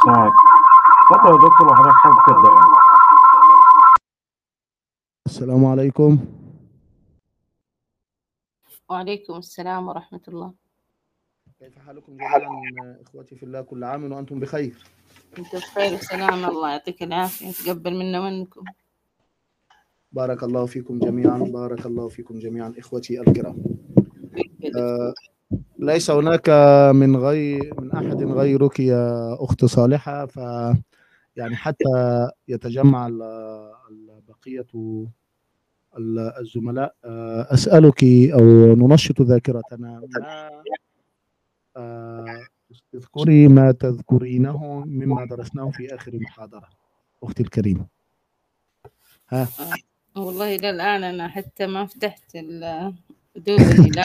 السلام عليكم اتفضل يا دكتور لو حضرتك حابب تبدأ يعني. السلام عليكم. وعليكم السلام ورحمة الله. كيف حالكم جميعا إخوتي في الله كل عام وأنتم بخير؟ أنت بخير وسلام الله يعطيك العافية يتقبل منا ومنكم. بارك الله فيكم جميعا بارك الله فيكم جميعا إخوتي الكرام. آه، ليس هناك من غير من أحد غيرك يا أخت صالحة ف يعني حتى يتجمع بقيه ال- الزملاء. آه، أسألك أو ننشط ذاكرتنا ما آه، اذكري ما تذكرينه مما درسناه في آخر محاضرة أختي الكريمة. والله إلى الآن أنا حتى ما فتحت دوبني لا.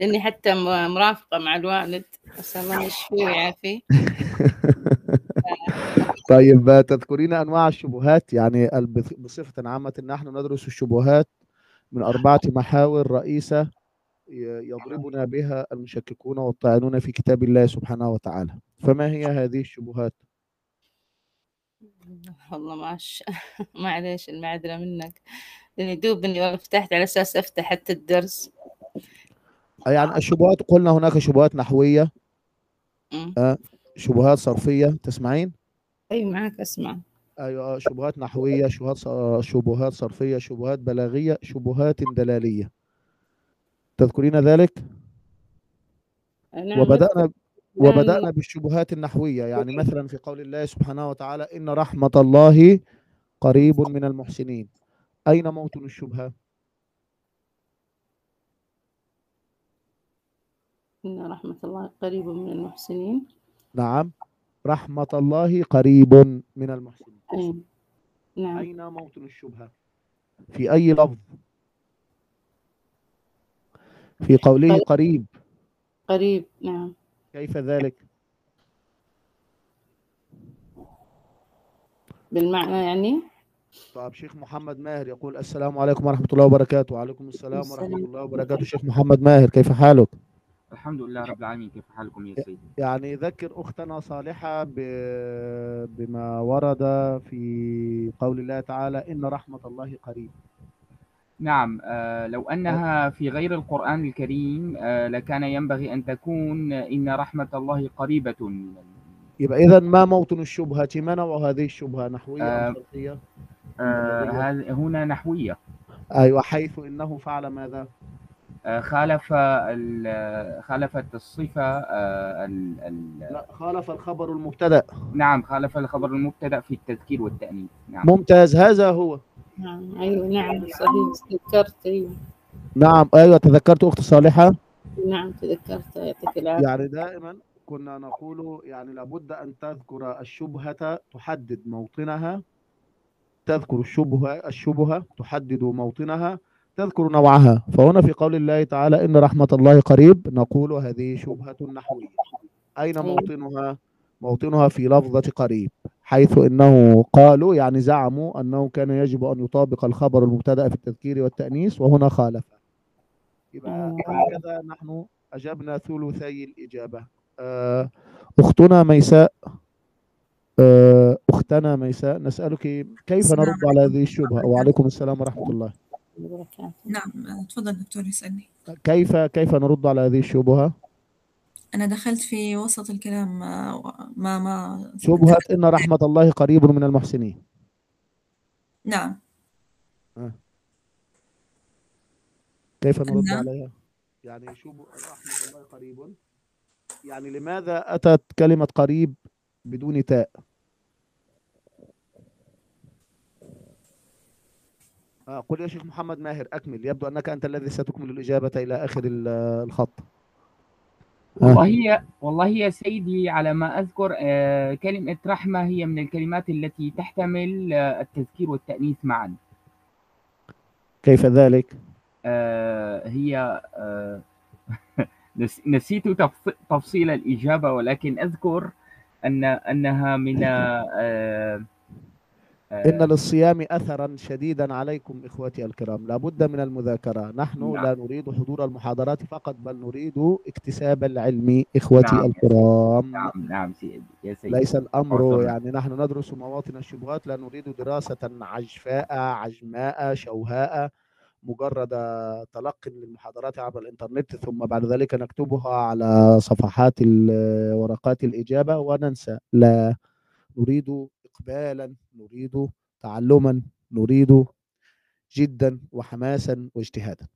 لأني حتى م- مرافقة مع الوالد. أسأل الله يشفيه ويعافيه. طيب تذكرين أنواع الشبهات؟ يعني بصفة عامة نحن ندرس الشبهات من أربعة محاور رئيسة يضربنا بها المشككون والطاعنون في كتاب الله سبحانه وتعالى. فما هي هذه الشبهات؟ والله ماش معليش المعذرة منك. لأني دوبني والله فتحت على أساس أفتح حتى الدرس. يعني الشبهات قلنا هناك شبهات نحوية أمم. شبهات صرفية تسمعين؟ أي معك أسمع. أيوه شبهات نحوية شبهات ص- شبهات صرفية شبهات بلاغية شبهات دلالية. تذكرين ذلك؟ نعم. وبدأنا نعم. وبدأنا بالشبهات النحوية يعني مثلا في قول الله سبحانه وتعالى إن رحمة الله قريب من المحسنين. أين موطن الشبهة؟ إن رحمة الله قريب من المحسنين. نعم. رحمة الله قريب من المحسنين. أي نعم. أين موطن الشبهة؟ في أي لفظ؟ في قوله قريب. قريب. نعم. كيف ذلك؟ بالمعنى يعني؟ طيب شيخ محمد ماهر يقول السلام عليكم ورحمة الله وبركاته. وعليكم السلام ورحمة السلام. الله وبركاته. شيخ محمد ماهر كيف حالك؟ الحمد لله رب العالمين كيف حالكم يا سيدي؟ يعني ذكر أختنا صالحة بما ورد في قول الله تعالى إن رحمة الله قريب. نعم آه لو أنها في غير القرآن الكريم آه لكان ينبغي أن تكون إن رحمة الله قريبة يبقى إذا ما موطن الشبهة؟ ما نوع هذه الشبهة نحوية أم آه هذه- هنا نحوية. أيوة حيث إنه فعل ماذا؟ خالف ال- خالفت الصفة آه ال ال لا خالف الخبر المبتدأ. نعم خالف الخبر المبتدأ في التذكير والتأنيث. نعم. ممتاز هذا هو. نعم أيوة نعم صحيح تذكرت أيوة. نعم أيوة تذكرت أخت صالحة؟ نعم تذكرت يعطيك العافية. يعني دائما كنا نقول يعني لابد أن تذكر الشبهة تحدد موطنها. تذكر الشبهة الشبهة تحدد موطنها. تذكر نوعها. فهنا في قول الله تعالى إن رحمة الله قريب نقول هذه شبهة نحوية. أين. موطنها؟ موطنها في لفظة قريب حيث إنه قالوا يعني زعموا أنه كان يجب أن يطابق الخبر المبتدأ في التذكير والتأنيث وهنا خالف. يبقى. هكذا نحن أجبنا ثلثي الإجابة. آه، أختنا ميساء آه، أختنا ميساء نسألك كيف نرد على هذه الشبهة؟ وعليكم السلام ورحمة الله. نعم تفضل دكتور يسألني كيف كيف نرد على هذه الشبهة؟ أنا دخلت في وسط الكلام آه، ما ما شبهة إن رحمة الله قريب من المحسنين. نعم. كيف نرد أن- عليها؟ يعني شبهة رحمة الله قريب. يعني لماذا أتت كلمة قريب بدون تاء؟ قل يا شيخ محمد ماهر أكمل. يبدو أنك أنت الذي ستكمل الإجابة إلى آخر ال- الخط. والله هي والله يا سيدي على ما أذكر آه كلمة رحمة هي من الكلمات التي تحتمل آه التذكير والتأنيث معا. كيف ذلك؟ آه، هي آه، نس- نسيت تفص- تفصيل الإجابة ولكن أذكر أن أنها من آه، إن للصيام أثرا شديدا عليكم إخوتي الكرام. لابد من المذاكرة. نحن نعم. لا نريد حضور المحاضرات فقط بل نريد اكتساب العلم إخوتي نعم. الكرام. نعم نعم سيدي. يا سيدي. ليس الأمر تفضل. يعني نحن ندرس مواطن الشبهات لا نريد دراسة عجفاء عجماء شوهاء مجرد تلقي للمحاضرات عبر الإنترنت ثم بعد ذلك نكتبها على صفحات ورقات الإجابة وننسى. لا نريد إقبالا نريد تعلما نريد جدا وحماسا واجتهادا.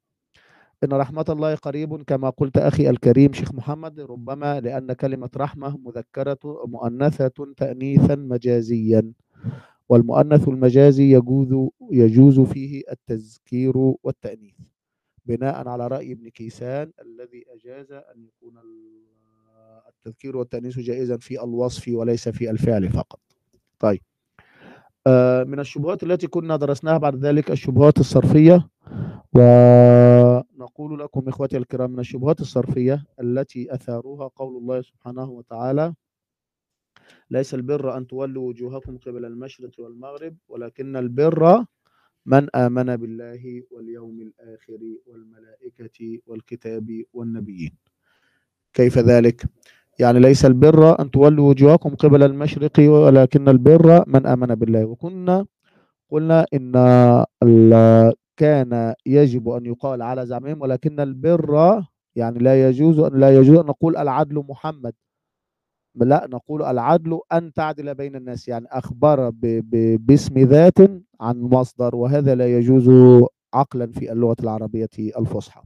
إن رحمة الله قريب كما قلت أخي الكريم شيخ محمد ربما لأن كلمة رحمة مذكرة مؤنثة تأنيثا مجازيا والمؤنث المجازي يجوز يجوز فيه التذكير والتأنيث. بناء على رأي ابن كيسان الذي أجاز أن يكون ال- التذكير والتأنيث جائزا في الوصف وليس في الفعل فقط. طيب آه، من الشبهات التي كنا درسناها بعد ذلك الشبهات الصرفية ونقول لكم إخوتي الكرام من الشبهات الصرفية التي أثاروها قول الله سبحانه وتعالى ليس البر أن تولوا وجوهكم قبل المشرق والمغرب ولكن البر من آمن بالله واليوم الآخر والملائكة والكتاب والنبيين كيف ذلك؟ يعني ليس البر أن تولوا وجوهكم قبل المشرق ولكن البر من آمن بالله. وكنا قلنا إن كان يجب أن يقال على زعمهم ولكن البر يعني لا يجوز لا يجوز أن نقول العدل محمد. لا نقول العدل أن تعدل بين الناس. يعني أخبر ب ب باسم ذات عن مصدر وهذا لا يجوز عقلا في اللغة العربية الفصحى.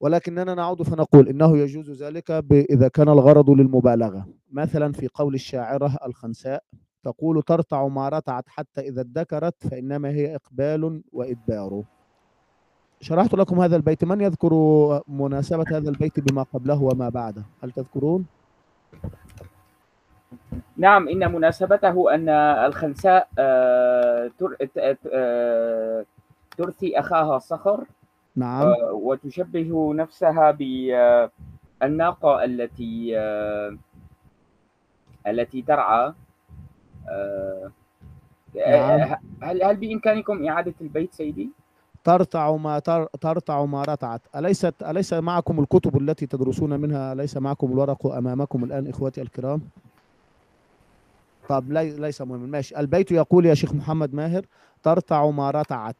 ولكننا نعود فنقول إنه يجوز ذلك إذا كان الغرض للمبالغة. مثلا في قول الشاعرة الخنساء تقول ترتع ما رتعت حتى إذا ادكرت فإنما هي إقبال وإدبار. شرحت لكم هذا البيت. من يذكر مناسبة هذا البيت بما قبله وما بعده؟ هل تذكرون؟ نعم إن مناسبته أن الخنساء آه، ت- آه، ترثي أخاها صخر نعم. آه، وتشبه نفسها بالناقة التي آه، التي ترعى. آه، نعم. هل هل بإمكانكم إعادة البيت سيدي؟ ترتع ما تر... ترتع ما رتعت. أليست أليس معكم الكتب التي تدرسون منها؟ أليس معكم الورق أمامكم الآن إخوتي الكرام؟ طب لي... ليس مهم. ماشي. البيت يقول يا شيخ محمد ماهر ترتع ما رتعت.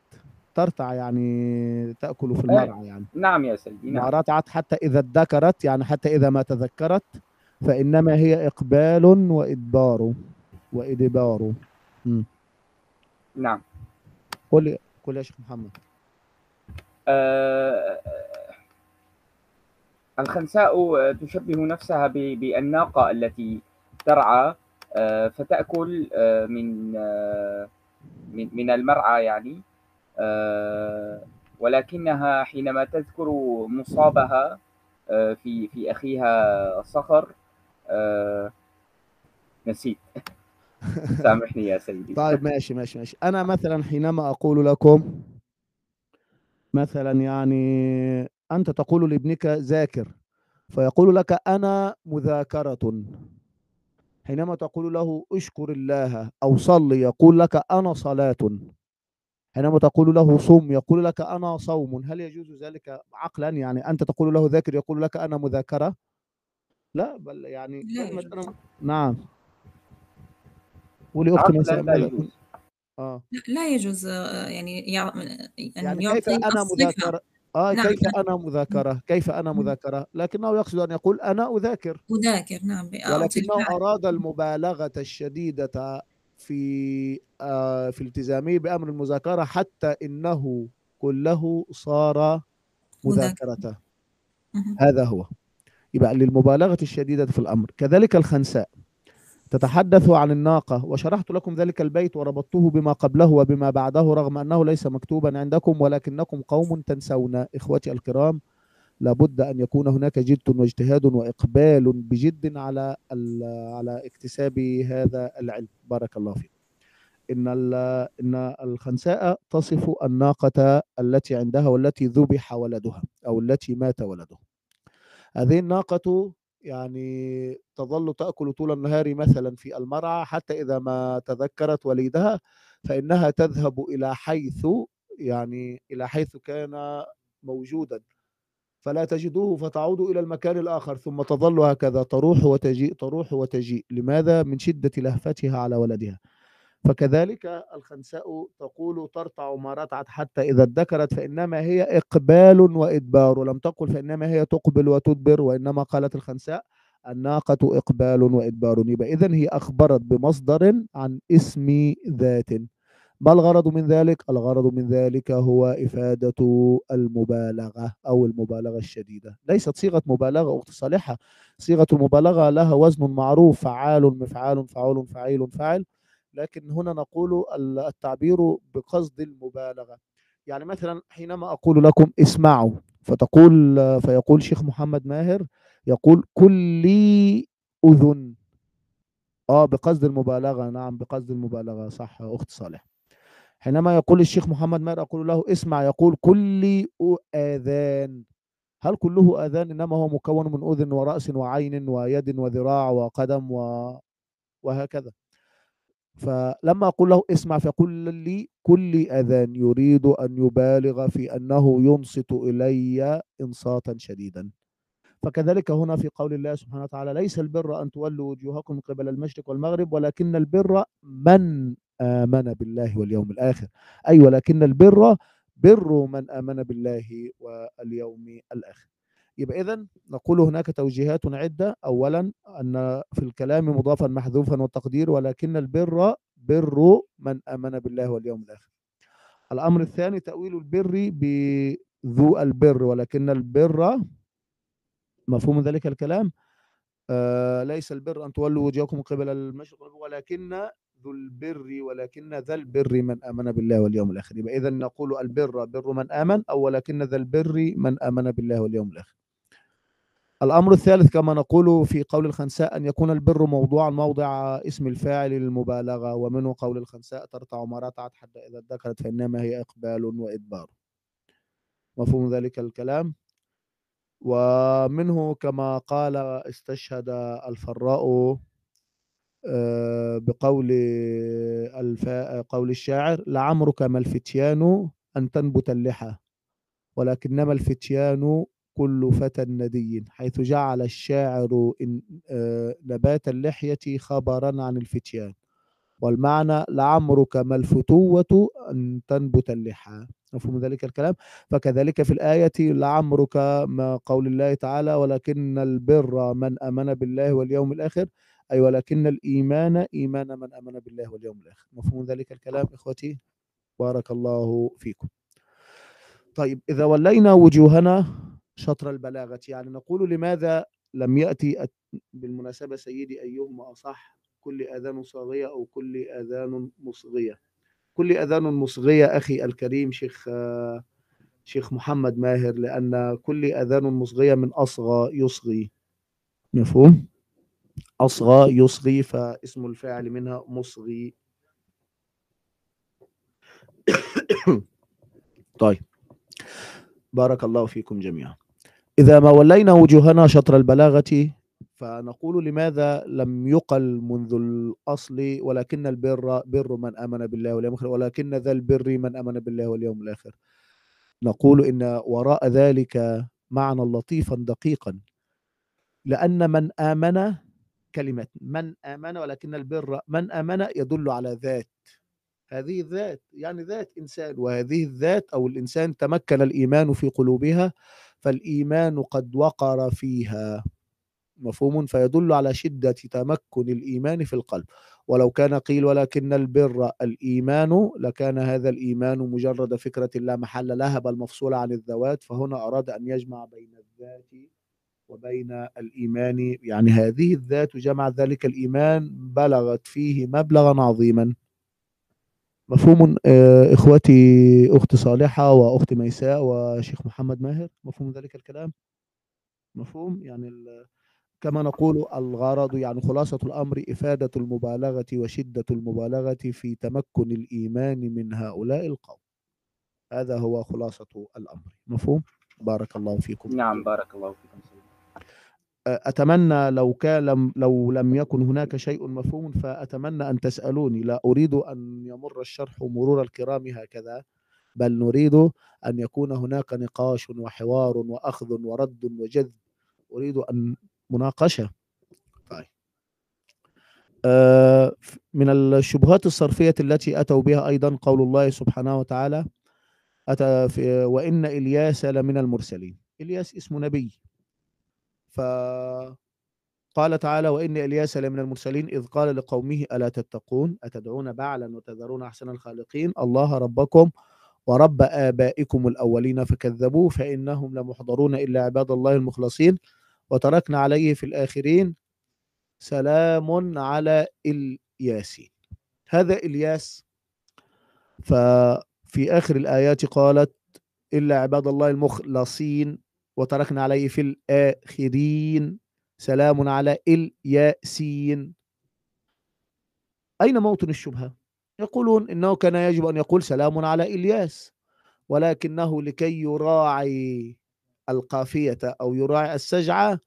ترتع يعني تأكل في المرعى يعني. نعم يا سيدي نعم. رتعت حتى إذا ادكرت يعني حتى إذا ما تذكرت فإنما هي إقبال وإدبار وإدبار. نعم. قل لي قل يا شيخ محمد. آه، الخنساء تشبه نفسها ب- بالناقة التي ترعى آه، فتأكل آه، من آه، من من المرعى يعني. ولكنها حينما تذكر مصابها آه، في في أخيها صخر آه، نسيت. سامحني يا سيدي. طيب ماشي ماشي ماشي. أنا مثلا حينما أقول لكم مثلا يعني أنت تقول لابنك ذاكر فيقول لك أنا مذاكرة. حينما تقول له اشكر الله أو صل يقول لك أنا صلاة. حينما تقول له صم يقول لك أنا صوم. هل يجوز ذلك عقلا؟ يعني أنت تقول له ذاكر يقول لك أنا مذاكرة؟ لا بل يعني لا. أنا نعم. مساء لا. آه. لا- لا يجوز آه، يعني يع- يعني يعني كيف أنا مذاكرة؟ آه نعم، كيف نعم. أنا مذاكرة؟ كيف أنا. مذاكرة؟ لكنه يقصد أن يقول أنا أذاكر. أذاكر نعم ولكنه أراد المبالغة الشديدة في آه في التزامه بأمر المذاكرة حتى إنه كله صار مذاكرة. مهم. هذا هو. يبقى للمبالغة الشديدة في الأمر. كذلك الخنساء. تتحدث عن الناقة. وشرحت لكم ذلك البيت وربطته بما قبله وبما بعده رغم أنه ليس مكتوبا عندكم ولكنكم قوم تنسون. إخوتي الكرام لابد أن يكون هناك جد واجتهاد وإقبال بجد على على اكتساب هذا العلم. بارك الله فيك. إن ال- إن الخنساء تصف الناقة التي عندها والتي ذبح ولدها أو التي مات ولدها هذه الناقة يعني تظل تأكل طول النهار مثلا في المرعى حتى إذا ما تذكرت وليدها فإنها تذهب إلى حيث يعني إلى حيث كان موجودا. فلا تجده فتعود إلى المكان الآخر ثم تظل هكذا تروح وتجيء تروح وتجيء لماذا؟ من شدة لهفتها على ولدها. فكذلك الخنساء تقول ترتع ما رتعت حتى إذا ادكرت فإنما هي إقبال وإدبار. ولم تقل فإنما هي تقبل وتدبر. وإنما قالت الخنساء الناقة إقبال وإدبار. يبقى إذن هي أخبرت بمصدر عن اسم ذات. ما الغرض من ذلك؟ الغرض من ذلك هو إفادة المبالغة أو المبالغة الشديدة. ليست صيغة مبالغة أخت صالحة. صيغة المبالغة لها وزن معروف فعال مفعال فعول فعيل فاعل. لكن هنا نقول ال- التعبير بقصد المبالغة. يعني مثلا حينما أقول لكم اسمعوا فتقول فيقول شيخ محمد ماهر يقول كلي أذن. آه بقصد المبالغة. نعم بقصد المبالغة. صح يا أخت صالح. حينما يقول الشيخ محمد ماهر أقول له اسمع يقول كلي آذان. هل كله آذان؟ إنما هو مكون من أذن ورأس وعين ويد وذراع وقدم و... وهكذا. فلما أقول له اسمع فيقول لي كل أذان. يريد أن يبالغ في أنه ينصت إلي إنصاتا شديدا. فكذلك هنا في قول الله سبحانه وتعالى ليس البر أن تولوا وجوهكم قبل المشرق والمغرب ولكن البر من آمن بالله واليوم الآخر. أي ولكن البر بر من آمن بالله واليوم الآخر. يبقى إذن نقول هناك توجيهات عدة. أولا أن في الكلام مضافا محذوفا والتقدير ولكن البر بر من آمن بالله واليوم الآخر. الأمر الثاني تأويل البر بذو البر ولكن البر مفهوم ذلك الكلام؟ آه ليس البر أن تولوا وجوهكم قبل المشرق ولكن ذو البر ولكن ذا البر من آمن بالله واليوم الآخر. إذا نقول البر بر من آمن أو ولكن ذا البر من آمن بالله واليوم الآخر. الأمر الثالث كما نقول في قول الخنساء أن يكون البر موضوعا موضع اسم الفاعل للمبالغة ومنه قول الخنساء ترتع ما رتعت حتى إذا ادكرت فإنما هي إقبال وإدبار. مفهوم ذلك الكلام؟ ومنه كما قال استشهد الفراء بقول الفا... قول الشاعر لعمرك ما الفتيان أن تنبت اللحى ولكنما الفتيان كل فتى ندي حيث جعل الشاعر إن آه، نبات اللحية خبرا عن الفتيان. والمعنى لعمرك ما الفتوة أن تنبت اللحى. مفهوم ذلك الكلام؟ فكذلك في الآية لعمرك ما قول الله تعالى ولكن البر من آمن بالله واليوم الآخر. أي ولكن الإيمان إيمان من آمن بالله واليوم الآخر. مفهوم ذلك الكلام إخوتي؟ بارك الله فيكم. طيب إذا ولينا وجوهنا شطر البلاغة يعني نقول لماذا لم يأتي أت- بالمناسبة سيدي أيهما أصح كل أذان صاغية أو كل أذان مصغية؟ كل أذان مصغية أخي الكريم شيخ شيخ محمد ماهر لأن كل أذان مصغية من أصغى يصغي. مفهوم؟ أصغى يصغي فاسم الفاعل منها مصغي. طيب. بارك الله فيكم جميعا. إذا ما ولينا وجوهنا شطر البلاغة فنقول لماذا لم يقل منذ الأصل ولكن البر بر من آمن بالله واليوم الآخر ولكن ذا البر من آمن بالله واليوم الآخر. نقول إن وراء ذلك معنى لطيفا دقيقا. لأن من آمن كلمة من آمن ولكن البر من آمن يدل على ذات. هذه الذات يعني ذات إنسان وهذه الذات أو الإنسان تمكن الإيمان في قلوبها فالإيمان قد وقر فيها. مفهوم؟ فيدل على شدة تمكن الإيمان في القلب. ولو كان قيل ولكن البر الإيمان لكان هذا الإيمان مجرد فكرة لا محل لها بل مفصولة عن الذوات فهنا أراد أن يجمع بين الذات وبين الإيمان. يعني هذه الذات جمع ذلك الإيمان بلغت فيه مبلغا عظيما. مفهوم آه، إخوتي أخت صالحة وأخت ميساء وشيخ محمد ماهر. مفهوم ذلك الكلام؟ مفهوم. يعني كما نقول الغرض يعني خلاصة الأمر إفادة المبالغة وشدة المبالغة في تمكن الإيمان من هؤلاء القوم. هذا هو خلاصة الأمر. مفهوم؟ بارك الله فيكم. نعم بارك الله فيكم. أتمنى لو كان لم لو لم يكن هناك شيء مفهوم فأتمنى أن تسألوني. لا أريد أن يمر الشرح مرور الكرام هكذا بل نريد أن يكون هناك نقاش وحوار وأخذ ورد وجذب. أريد أن مناقشة. طيب. آه، من الشبهات الصرفية التي أتوا بها أيضا قول الله سبحانه وتعالى أتى في وإن إلياس لمن المرسلين. إلياس اسم نبي. فقال تعالى وإن إلياس لمن المرسلين إذ قال لقومه ألا تتقون؟ أتدعون بعلا وتذرون أحسن الخالقين؟ الله ربكم ورب آبائكم الأولين فكذبوه فإنهم لمحضرون إلا عباد الله المخلصين وتركنا عليه في الآخرين. سلام على إلياسين. هذا إلياس ففي آخر الآيات قالت إلا عباد الله المخلصين. وتركنا عليه في الآخرين. سلام على الياسين. أين موطن الشبهة؟ يقولون إنه كان يجب أن يقول سلام على إلياس ولكنه لكي يراعي القافية أو يراعي السجعة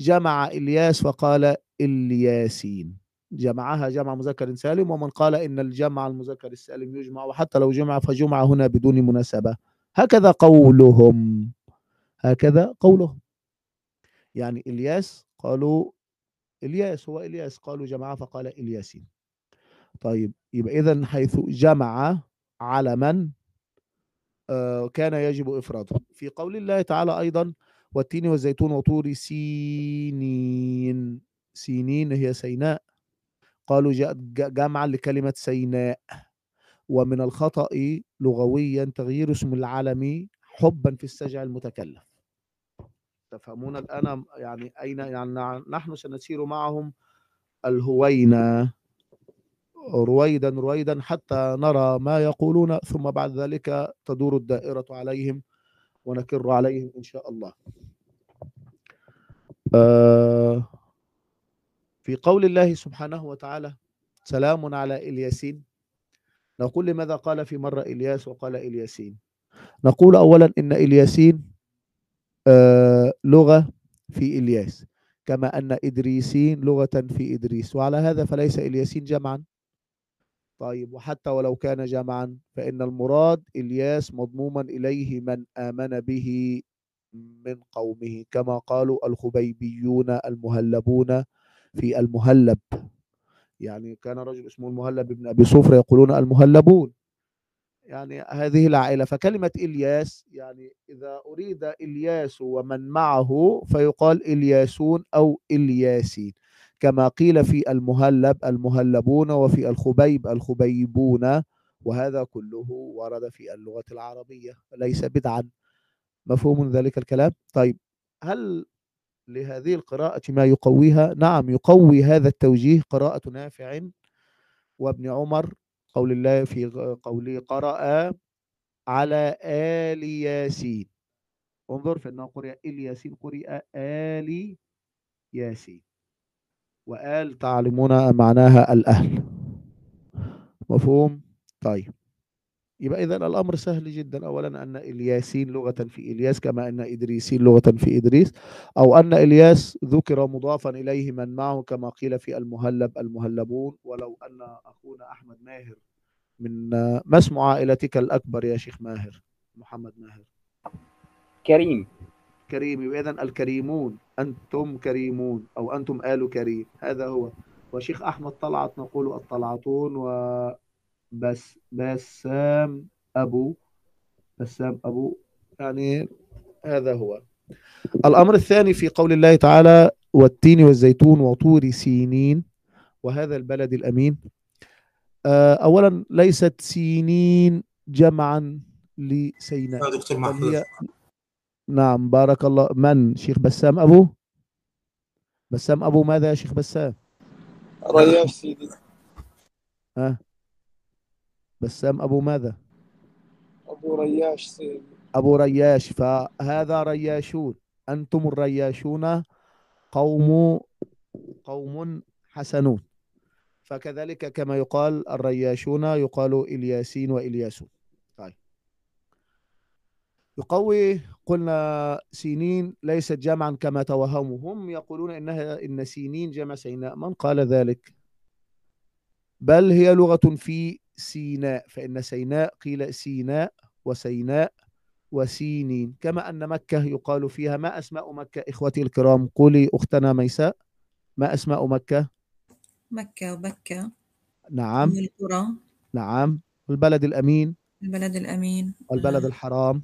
جمع إلياس فقال إلياسين. جمعها جمع مذكر سالم ومن قال إن الجمع المذكر السالم يجمع وحتى لو جمع فجمع هنا بدون مناسبة. هكذا قولهم. هكذا قولهم. يعني إلياس قالوا إلياس هو إلياس قالوا جمع فقال إلياسين. طيب يبقى إذا حيث جمع علما آه، كان يجب إفراده. في قول الله تعالى أيضا والتين والزيتون وطور سينين. سينين هي سيناء. قالوا جمعا لكلمة سيناء. ومن الخطأ لغويا تغيير اسم العلم حبا في السجع المتكلف. تفهمون الآن يعني أين يعني نحن سنسير معهم الهوينة رويدا رويدا حتى نرى ما يقولون ثم بعد ذلك تدور الدائرة عليهم ونكر عليهم إن شاء الله. آه في قول الله سبحانه وتعالى سلام على إلياسين. نقول لماذا قال في مرة إلياس وقال إلياسين؟ نقول أولا إن إلياسين لغة في إلياس كما أن إدريسين لغة في إدريس وعلى هذا فليس إلياسين جمعا طيب وحتى ولو كان جمعا فإن المراد إلياس مضموما إليه من آمن به من قومه كما قالوا الخبيبيون المهلبون في المهلب. يعني كان رجل اسمه المهلب بن أبي صفر يقولون المهلبون. يعني هذه العائلة فكلمة إلياس يعني إذا أريد إلياس ومن معه فيقال إلياسون أو إلياسين كما قيل في المهلب المهلبون وفي الخبيب الخبيبون وهذا كله ورد في اللغة العربية ليس بدعا. مفهوم ذلك الكلام؟ طيب هل لهذه القراءة ما يقويها؟ نعم يقوي هذا التوجيه قراءة نافع وابن عمر قول الله في قوله قرأ على آل ياسين. انظر في أنه قرئ إل ياسين قرئ آل ياسين. وآل تعلمون معناها الأهل. مفهوم؟ طيب. يبقى إذا الأمر سهل جدا. أولا أن إلياسين لغة في إلياس كما أن إدريسين لغة في إدريس أو أن إلياس ذكر مضافا إليه من معه كما قيل في المهلب المهلبون. ولو أن أخونا أحمد ماهر من ما اسم عائلتك الأكبر يا شيخ ماهر؟ محمد ماهر. كريم. كريم. إذا الكريمون. أنتم كريمون أو أنتم آل كريم. هذا هو. وشيخ أحمد طلعت نقول الطلعتون و بس بسام أبو بسام أبو يعني هذا هو. الأمر الثاني في قول الله تعالى والتين والزيتون وطور سينين وهذا البلد الأمين. أولا ليست سينين جمعا لسيناء. دكتور محمود. نعم بارك الله. من؟ شيخ بسام أبو؟ بسام أبو ماذا يا شيخ بسام؟ رياش سيدي. ها؟ بسام أبو ماذا؟ أبو رياش سيدي أبو رياش فهذا رياشون. أنتم الرياشون قوم قوم حسنون. فكذلك كما يقال الرياشون يقال إلياسين وإلياسون. طيب. يقوي قلنا سينين ليست جمعا كما توهموا هم يقولون إنها إن سينين جمع سيناء. من قال ذلك؟ بل هي لغة في سيناء فإن سيناء قيل سيناء وسيناء وسينين. كما أن مكة يقال فيها ما أسماء مكة إخوتي الكرام قولي أختنا ميساء ما أسماء مكة؟ مكة وبكة. نعم. القرى. نعم. البلد الأمين. البلد الأمين. البلد الحرام.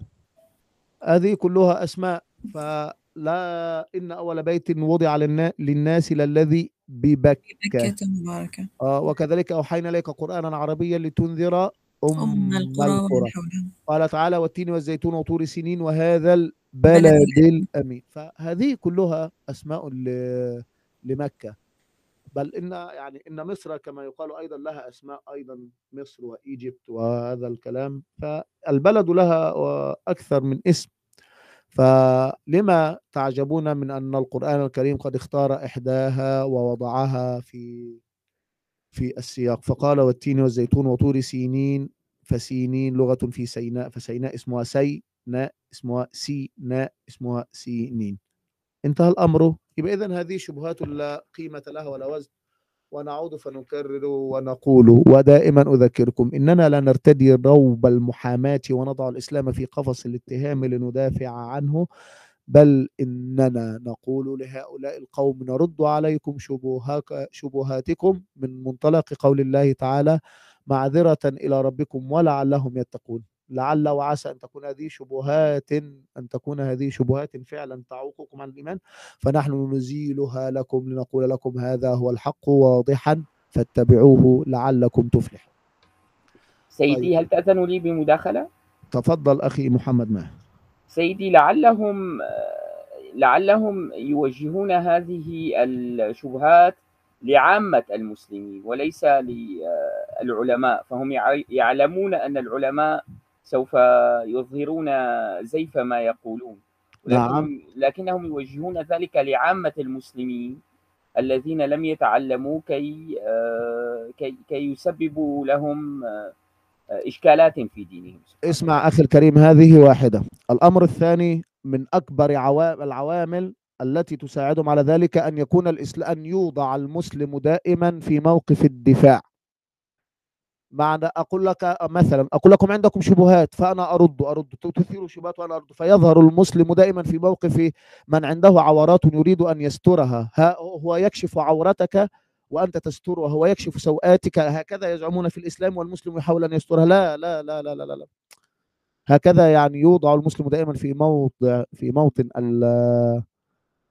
هذه كلها أسماء فلا إن أول بيت وضع للنا- للناس للذي ببكة. بكة مباركة. آه وكذلك أوحينا إليك قرآنا عربيا لتنذر أم أم القرى القرى. قال تعالى والتين والزيتون وطور سنين وهذا البلد الأمين. فهذه كلها أسماء لمكة. بل إن يعني إن مصر كما يقال أيضا لها أسماء أيضا مصر وإيجيبت وهذا الكلام. فالبلد لها أكثر من اسم. فلما تعجبون من أن القرآن الكريم قد اختار إحداها ووضعها في في السياق؟ فقال والتين والزيتون وطور سينين فسينين لغة في سيناء فسيناء اسمها سيناء اسمها سيناء اسمها سينين. انتهى الأمر. يبقى إذن هذه شبهات لا قيمة لها ولا وزن. ونعود فنكرر ونقول ودائما أذكركم إننا لا نرتدي روب المحاماة ونضع الإسلام في قفص الاتهام لندافع عنه بل إننا نقول لهؤلاء القوم نرد عليكم شبهاتكم من منطلق قول الله تعالى معذرة إلى ربكم ولعلهم يتقون لعل وعسى أن تكون هذه شبهات أن تكون هذه شبهات فعلا تعوقكم عن الإيمان. فنحن نزيلها لكم لنقول لكم هذا هو الحق واضحا فاتبعوه لعلكم تفلحون. سيدي هل تأذن لي بمداخلة؟ تفضل أخي محمد ماهر. سيدي لعلهم لعلهم يوجهون هذه الشبهات لعامة المسلمين وليس للعلماء. فهم يع- يعلمون أن العلماء سوف يظهرون زيف ما يقولون. نعم. لكنهم, يوجهون ذلك لعامة المسلمين الذين لم يتعلموا كي آه، كي كي يسببوا لهم آه، إشكالات في دينهم. اسمع أخي الكريم هذه واحدة. الأمر الثاني من أكبر عوامل العوامل التي تساعدهم على ذلك أن يكون الإسلام أن يوضع المسلم دائما في موقف الدفاع. معنى أقول لك مثلا أقول لكم عندكم شبهات فأنا أرد أرد تثير شبهات وأنا أرد فيظهر المسلم دائما في موقف من عنده عورات يريد أن يسترها. ها هو يكشف عورتك وأنت تسترها هو يكشف سوءاتك. هكذا يزعمون في الإسلام والمسلم يحاول أن يسترها. لا لا لا لا لا, لا. هكذا يعني يوضع المسلم دائما في موضع في موطن ال-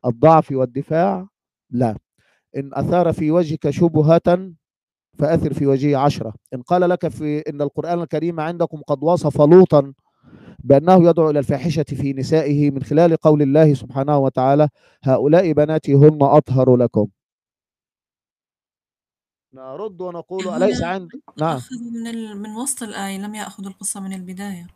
الضعف والدفاع. لا. إن أثار في وجهك شبهة فأثر في وجهه عشرة. إن قال لك في إن القرآن الكريم عندكم قد وصف لوطا بأنه يدعو إلى الفاحشة في نسائه من خلال قول الله سبحانه وتعالى هؤلاء بناتي هن أطهر لكم. نرد ونقول أليس عند؟ نعم. من ال... من وسط الآية لم يأخذوا القصة من البداية.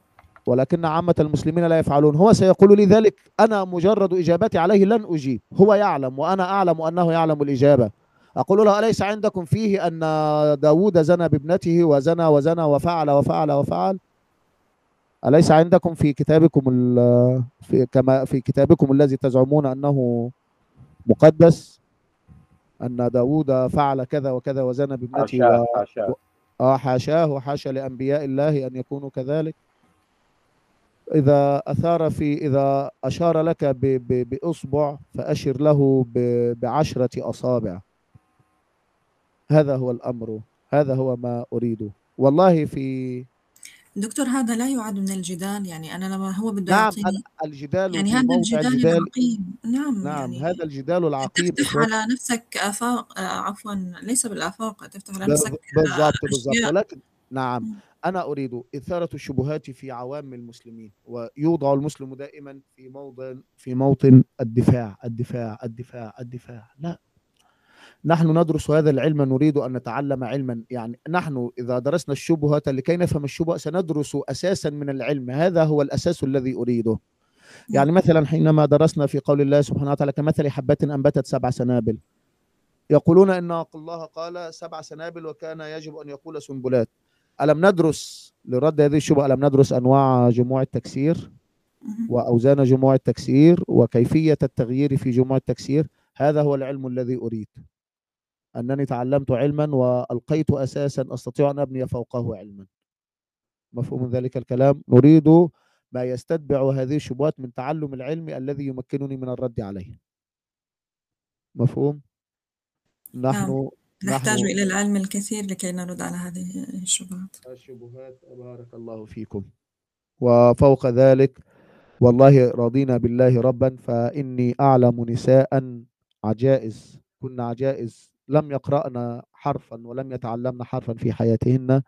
ولكن عامة المسلمين لا يفعلون. هو سيقول لي ذلك أنا مجرد إجابتي عليه لن أجيب. هو يعلم وأنا أعلم أنه يعلم الإجابة. أقول له أليس عندكم فيه أن داود زنى بابنته وزنى وزنى وفعل وفعل وفعل؟ أليس عندكم في كتابكم في كما في كتابكم الذي تزعمون أنه مقدس؟ أن داود فعل كذا وكذا وزنى بابنته حاشاه. حاشاه. آه حاشاه وحاشا لأنبياء الله أن يكونوا كذلك. إذا أثار في إذا أشار لك ب ب بإصبع فأشر له بعشرة أصابع. هذا هو الأمر هذا هو ما أريده والله في دكتور هذا لا يعد من الجدال يعني أنا لما هو بده نعم يعطيني ال- الجدال يعني هذا الجدال الجدال العقيم. نعم نعم يعني هذا الجدال العقيم تفتح على نفسك آفاق آه، عفوا ليس بالآفاق تفتح على نفسك بالضبط بالضبط. أشياء. ولكن نعم. مم. أنا أريد إثارة الشبهات في عوام المسلمين ويوضع المسلم دائما في موضع في موطن الدفاع الدفاع الدفاع الدفاع. لا. نحن ندرس هذا العلم نريد أن نتعلم علما. يعني نحن إذا درسنا الشبهة لكي نفهم الشبهة سندرس أساسا من العلم. هذا هو الأساس الذي أريده. يعني مثلا حينما درسنا في قول الله سبحانه وتعالى كمثل حبة أنبتت سبع سنابل. يقولون إن الله قال سبع سنابل وكان يجب أن يقول سنبلات. ألم ندرس لرد هذه الشبهة؟ ألم ندرس أنواع جموع التكسير. وأوزان جموع التكسير؟ وكيفية التغيير في جموع التكسير؟ هذا هو العلم الذي أريد. أنني تعلمت علما وألقيت أساسا أستطيع أن أبني فوقه علما. مفهوم ذلك الكلام. نريد ما يستتبع هذه الشبهات من تعلم العلم الذي يمكنني من الرد عليه. مفهوم؟ نحن نحتاج نحن- إلى العلم الكثير لكي نرد على هذه الشبهات. الشبهات بارك الله فيكم. وفوق ذلك والله رضينا بالله ربا فإني أعلم نساء عجائز. كن عجائز. لم يقرأن حرفا ولم يتعلمن حرفا في حياتهن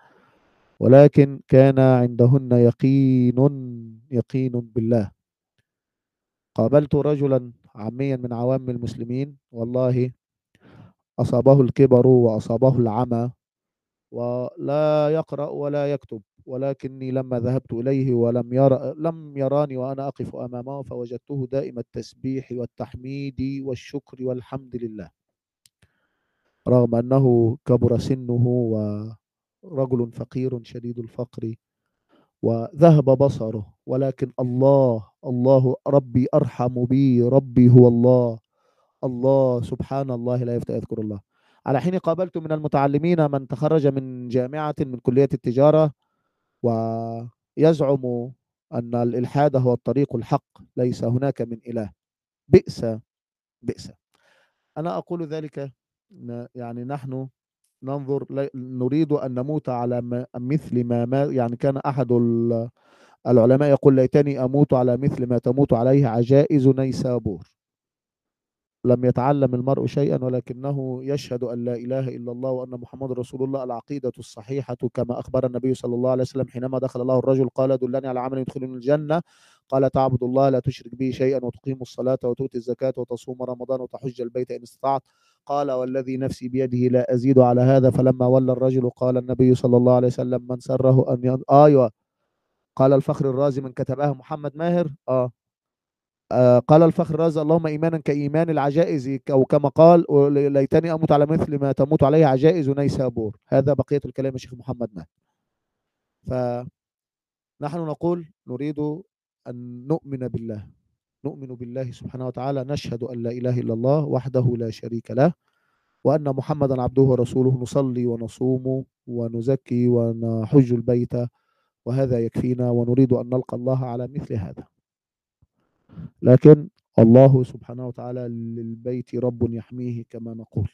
ولكن كان عندهن يقين يقين بالله. قابلت رجلا عاميا من عوام المسلمين والله أصابه الكبر وأصابه العمى ولا يقرأ ولا يكتب ولكني لما ذهبت إليه ولم يرى لم يراني وأنا أقف أمامه فوجدته دائم التسبيح والتحميد والشكر والحمد لله. رغم أنه كبر سنه ورجل فقير شديد الفقر وذهب بصره ولكن الله الله ربي أرحم بي ربي هو الله الله سبحان الله لا يفتى يذكر الله. على حين قابلت من المتعلمين من تخرج من جامعة من كلية التجارة ويزعم أن الإلحاد هو الطريق الحق ليس هناك من إله. بئس بئس. أنا أقول ذلك يعني نحن ننظر نريد أن نموت على مثل ما, ما يعني كان أحد ال- العلماء يقول ليتني أموت على مثل ما تموت عليه عجائز نيسابور. لم يتعلم المرء شيئا ولكنه يشهد أن لا إله إلا الله وأن محمد رسول الله. العقيدة الصحيحة كما أخبر النبي صلى الله عليه وسلم حينما دخل الله الرجل قال دلني على عمل يدخلني الجنة. قال تعبد الله لا تشرك به شيئا وتقيم الصلاة وتؤتي الزكاة وتصوم رمضان وتحج البيت إن استطعت. قال والذي نفسي بيده لا أزيد على هذا. فلما ولى الرجل قال النبي صلى الله عليه وسلم من سره أن ين... أيوة. قال الفخر الرازي من كتبها محمد ماهر. آه. آه، قال الفخر الرازي اللهم ايمانا كإيمان العجائز أو كما قال ليتني أموت على مثل ما تموت عليه عجائز نيسابور هذا بقية الكلام يا شيخ محمد ماهر. فنحن نقول نريد أن نؤمن بالله. نؤمن بالله سبحانه وتعالى نشهد أن لا إله إلا الله وحده لا شريك له وأن محمدا عبده ورسوله. نصلي ونصوم ونزكي ونحج البيت وهذا يكفينا ونريد أن نلقى الله على مثل هذا. لكن الله سبحانه وتعالى للبيت رب يحميه كما نقول.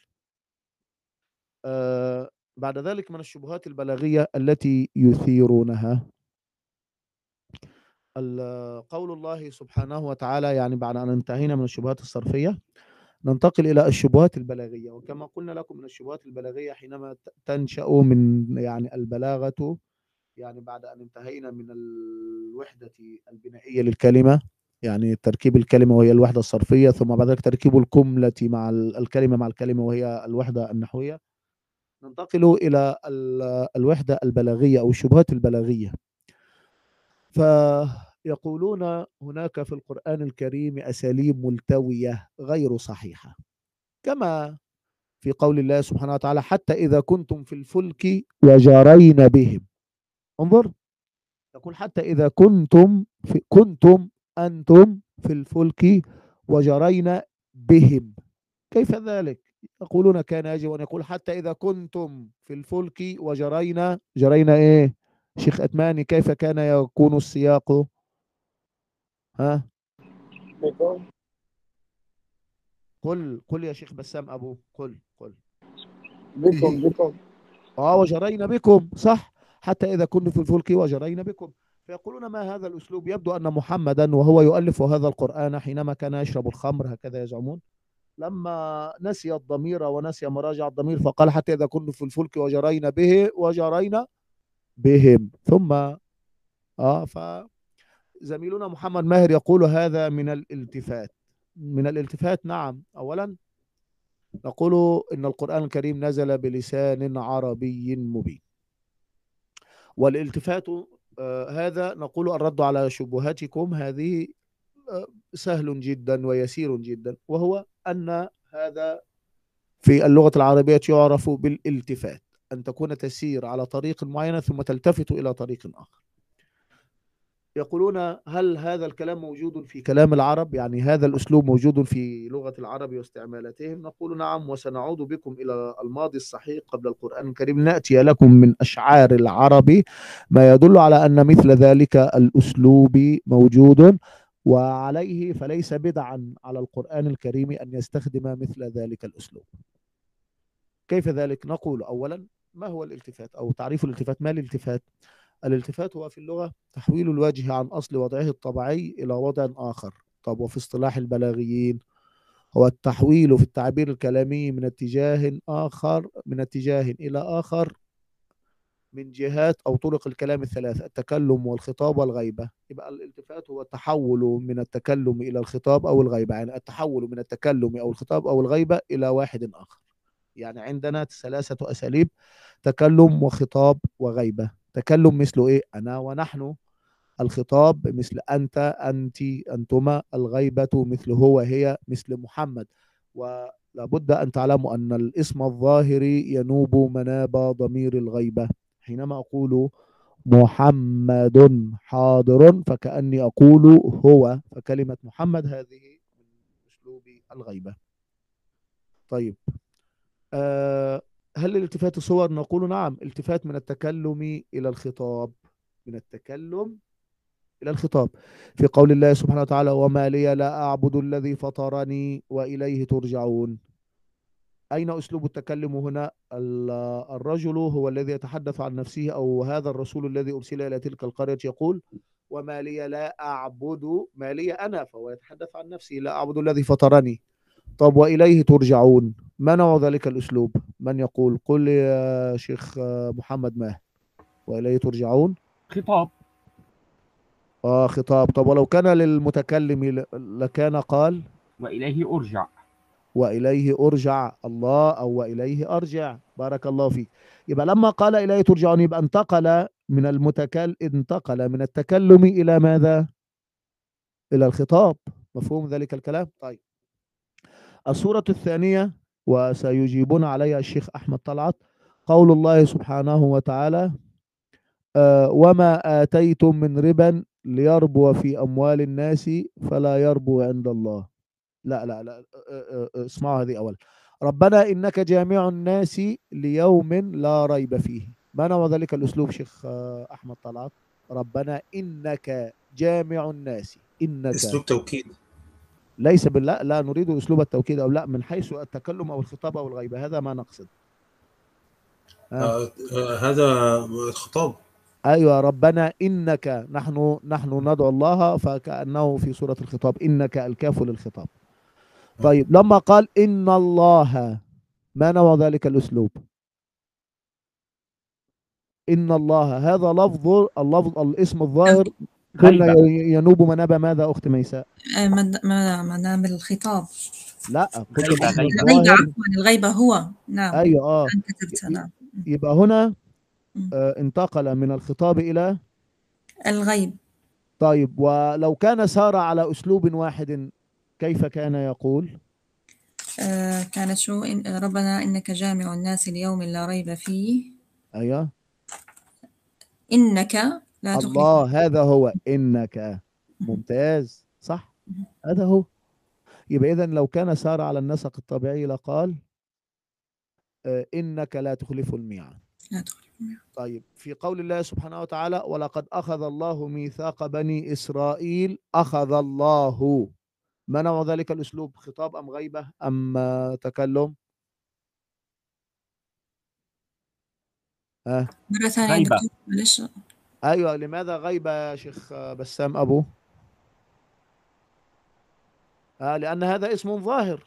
آه بعد ذلك من الشبهات البلاغية التي يثيرونها قول الله سبحانه وتعالى يعني بعد أن انتهينا من الشبهات الصرفية ننتقل إلى الشبهات البلاغية. وكما قلنا لكم من الشبهات البلاغية حينما تنشأ من يعني البلاغة يعني بعد أن انتهينا من الوحدة البنائية للكلمة يعني تركيب الكلمة وهي الوحدة الصرفية ثم بعد ذلك تركيب الجملة مع ال- الكلمة مع الكلمة وهي الوحدة النحوية ننتقل إلى ال- الوحدة البلاغية أو الشبهات البلاغية. فيقولون هناك في القرآن الكريم أساليب ملتوية غير صحيحة كما في قول الله سبحانه وتعالى حتى إذا كنتم في الفلك وجرين بهم. انظر يقول حتى إذا كنتم في كنتم أنتم في الفلك وجرين بهم. كيف ذلك؟ يقولون كان يجب أن يقول حتى إذا كنتم في الفلك وجرين جرين إيه؟ شيخ أتماني كيف كان يكون السياق؟ ها؟ بكم قل قل يا شيخ بسام أبو قل قل. بكم بكم. آه وجرينا بكم صح؟ حتى إذا كنتم في الفلك وجرينا بكم. فيقولون ما هذا الأسلوب؟ يبدو أن محمدا وهو يؤلف هذا القرآن حينما كان يشرب الخمر هكذا يزعمون. لما نسي الضمير ونسي مراجع الضمير فقال حتى إذا كنتم في الفلك وجرينا به وجرينا بهم. ثم آه فزميلنا محمد ماهر يقول هذا من الالتفات. من الالتفات نعم. أولا نقول إن القرآن الكريم نزل بلسان عربي مبين. والالتفات آه، هذا نقول الرد على شبهاتكم. هذه آه، سهل جدا ويسير جدا وهو أن هذا في اللغة العربية يعرف بالالتفات. أن تكون تسير على طريق معين ثم تلتفت إلى طريق آخر. يقولون هل هذا الكلام موجود في كلام العرب؟ يعني هذا الأسلوب موجود في لغة العرب واستعمالاتهم؟ نقول نعم وسنعود بكم إلى الماضي الصحيح قبل القرآن الكريم. نأتي لكم من أشعار العرب ما يدل على أن مثل ذلك الأسلوب موجود وعليه فليس بدعا على القرآن الكريم أن يستخدم مثل ذلك الأسلوب. كيف ذلك؟ نقول أولا ما هو الالتفات؟ أو تعريف الالتفات ما الالتفات؟ الالتفات هو في اللغة تحويل الوجه عن أصل وضعه الطبيعي إلى وضع آخر. طب وفي اصطلاح البلاغيين؟ هو التحويل في التعبير الكلامي من اتجاه آخر من اتجاه إلى آخر من جهات أو طرق الكلام الثلاثة التكلم والخطاب والغيبة. يبقى الالتفات هو التحول من التكلم إلى الخطاب أو الغيبة يعني التحول من التكلم أو الخطاب أو الغيبة إلى واحد آخر. يعني عندنا ثلاثة أساليب تكلم وخطاب وغيبة. تكلم مثل إيه؟ أنا ونحن. الخطاب مثل أنت أنت أنتما. الغيبة مثل هو هي مثل محمد. ولابد أن تعلموا أن الاسم الظاهري ينوب مناب ضمير الغيبة. حينما أقول محمد حاضر فكأني أقول هو. فكلمة محمد هذه من أسلوب الغيبة. طيب. هل الالتفات صور؟ نقول نعم التفات من التكلم إلى الخطاب من التكلم إلى الخطاب. في قول الله سبحانه وتعالى وما لي لا أعبد الذي فطرني وإليه ترجعون. أين أسلوب التكلم هنا؟ الرجل هو الذي يتحدث عن نفسه أو هذا الرسول الذي أرسل إلى تلك القرية يقول وما لي لا أعبد ما لي أنا فهو يتحدث عن نفسه لا أعبد الذي فطرني. طب وإليه ترجعون؟ ما نوع ذلك الأسلوب؟ من يقول؟ قل يا شيخ محمد ماه وإليه ترجعون؟ خطاب. آه خطاب. طب ولو كان للمتكلم لكان قال؟ وإليه أرجع. وإليه أرجع الله أو وإليه أرجع. بارك الله فيك. يبقى لما قال إليه ترجعون يبقى انتقل من المتكلم انتقل من التكلم إلى ماذا؟ إلى الخطاب. مفهوم ذلك الكلام؟ طيب. الصورة الثانية وسيجيبنا عليها الشيخ أحمد طلعت قول الله سبحانه وتعالى آه وما آتيتم من ربا ليربو في أموال الناس فلا يربو عند الله. لا لا لا اسمعوا هذه أولا ربنا إنك جامع الناس ليوم لا ريب فيه. ما نوع ذلك الأسلوب شيخ أحمد طلعت؟ ربنا إنك جامع الناس. إنك. أسلوب توكيد. ليس بالله لا نريد أسلوب التوكيد أو لا من حيث التكلم أو الخطاب أو الغيبة. هذا ما نقصد. آه. آه هذا خطاب أيوه ربنا إنك نحن نحن ندعو الله فكأنه في سورة الخطاب. إنك الكاف للخطاب. طيب لما قال إن الله ما نوع ذلك الأسلوب؟ إن الله هذا لفظ اللفظ الاسم الظاهر قلنا ينوب مناب ماذا أخت ميساء؟ مناب الخطاب. لا غيبة الغيبة عفوا الغيبة هو. نعم. أيوه آه. كتبت نعم. يبقى هنا آه انتقل من الخطاب إلى الغيب. طيب ولو كان سار على أسلوب واحد كيف كان يقول؟ آه كانت شو؟ إن ربنا إنك جامع الناس ليوم لا ريب فيه. أيوه. إنك لا الله هذا هو إنك ممتاز صح؟ هذا هو. يبقى اذا لو كان سار على النسق الطبيعي لقال آه إنك لا تخلف الميعاد. لا تخلف طيب في قول الله سبحانه وتعالى ولقد أخذ الله ميثاق بني إسرائيل أخذ الله. ما نوع ذلك الأسلوب خطاب أم غيبة أم آه تكلم؟ ها؟ مرة ثانية غيبة. دكتور معلش. أيوه لماذا غيبه يا شيخ بسام أبو؟ آه لأن هذا اسم ظاهر.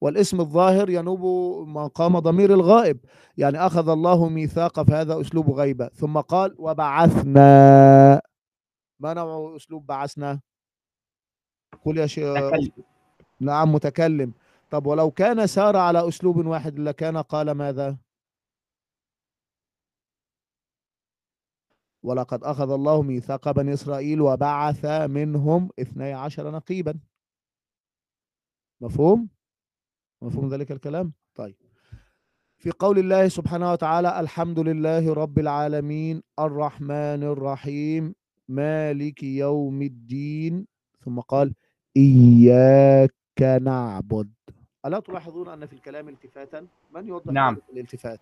والاسم الظاهر ينوب مقام ضمير الغائب. يعني أخذ الله ميثاق فهذا أسلوب غيبة. ثم قال وبعثنا. ما نوع أسلوب بعثنا؟ قل يا شيخ. نعم متكلم. طب ولو كان سار على أسلوب واحد لكان قال ماذا؟ ولقد أخذ الله ميثاق بني إسرائيل وبعث منهم اثني عشر نقيبا مفهوم؟ مفهوم ذلك الكلام؟ طيب في قول الله سبحانه وتعالى الحمد لله رب العالمين الرحمن الرحيم مالك يوم الدين ثم قال إياك نعبد ألا تلاحظون أن في الكلام التفاتا من يوضح نعم. الالتفات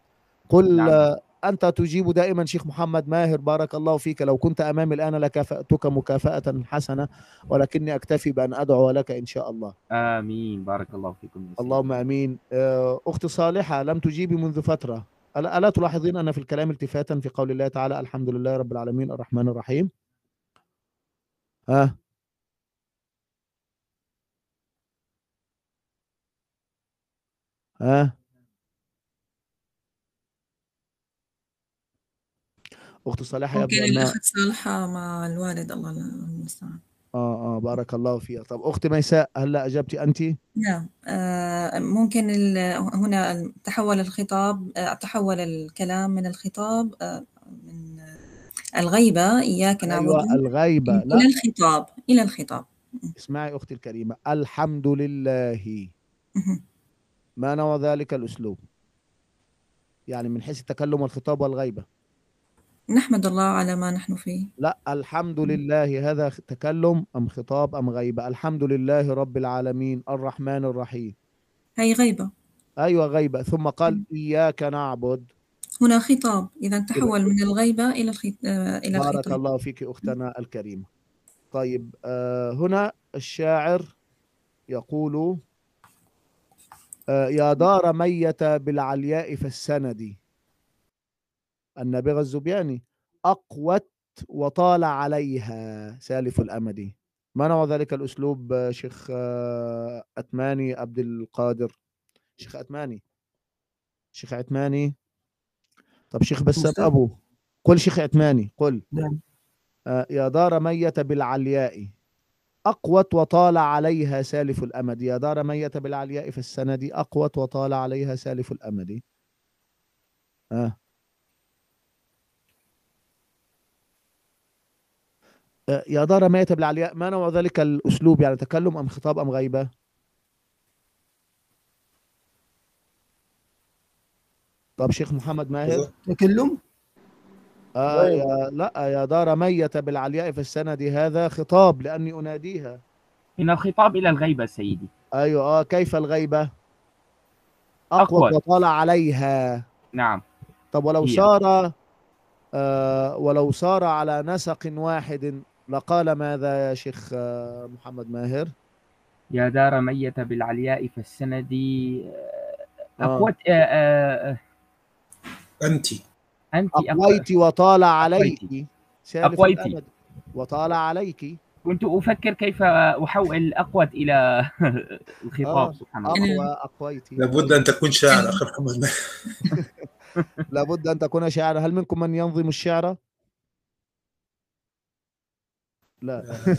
قل نعم. أنت تجيب دائما شيخ محمد ماهر بارك الله فيك. لو كنت أمامي الآن لكافأتك مكافأة حسنة ولكني أكتفي بأن أدعو لك إن شاء الله. آمين. بارك الله فيكم. اللهم آمين. آه، أختي صالحة لم تجيبي منذ فترة. الا ألا تلاحظين أن في الكلام التفاتا في قول الله تعالى الحمد لله رب العالمين الرحمن الرحيم؟ ها؟ ها؟ أختي صالحة يبدو انها الأخت صالحة مع الوالد الله المستعان. آه آه بارك الله فيها. طب أختي ميساء هلا أجبتي انت؟ نعم. آه، ممكن هنا تحول الخطاب آه، تحول الكلام من الخطاب آه، من آه، الغيبة إياك نعبد. أيوه الغيبه لا. إلى الخطاب إلى الخطاب. اسمعي أختي الكريمة الحمد لله. ما نوع ذلك الأسلوب؟ يعني من حيث التكلم والخطاب والغيبة. نحمد الله على ما نحن فيه. لا الحمد لله هذا تكلم أم خطاب أم غيبة؟ الحمد لله رب العالمين الرحمن الرحيم. هي غيبة؟ أيوة غيبة. ثم قال إياك نعبد. هنا خطاب. إذا تحول من الغيبة إلى الخط... آه، إلى بارك الخطاب الله فيك أختنا الكريمة. طيب آه هنا الشاعر يقول آه يا دار ميت بالعلياء فالسند النابغة الزبياني أقوت وطال عليها سالف الأمد. ما نوع ذلك الأسلوب شيخ آه، أتماني عبد القادر؟ شيخ أتماني. شيخ عتماني طب شيخ بسام. أبو قل شيخ عتماني قل. نعم. آه، يا دار ميت بالعلياء. أقوت وطال عليها سالف الأمد. يا دار ميت بالعلياء في السند أقوت وطال عليها سالف الأمد. آه. يا دار ميت بالعلياء ما نوع ذلك الأسلوب يعني تكلم أم خطاب أم غيبة طب شيخ محمد ماهر تكلم آه. يا لا يا دار ميت بالعلياء في السند هذا خطاب لأني أناديها من الخطاب إلى الغيبة سيدي أيوه آه كيف الغيبة؟ أقوى أقوى. وطال عليها نعم طب ولو هي. صار آه ولو صار على نسق واحد لقال ماذا يا شيخ آه محمد ماهر؟ يا دار ميت بالعلياء فالسند آه. أقوت آه، آه، آه، أنت أنت أقويت وطال عليك أقويت. وطال عليك كنت أفكر كيف أحول أقوت إلى الخطاب آه. سبحان الله أقوى أقويت لابد أن تكون شاعر أخي محمد ماهر. لابد أن تكون شاعرا هل منكم من ينظم الشعر؟ لا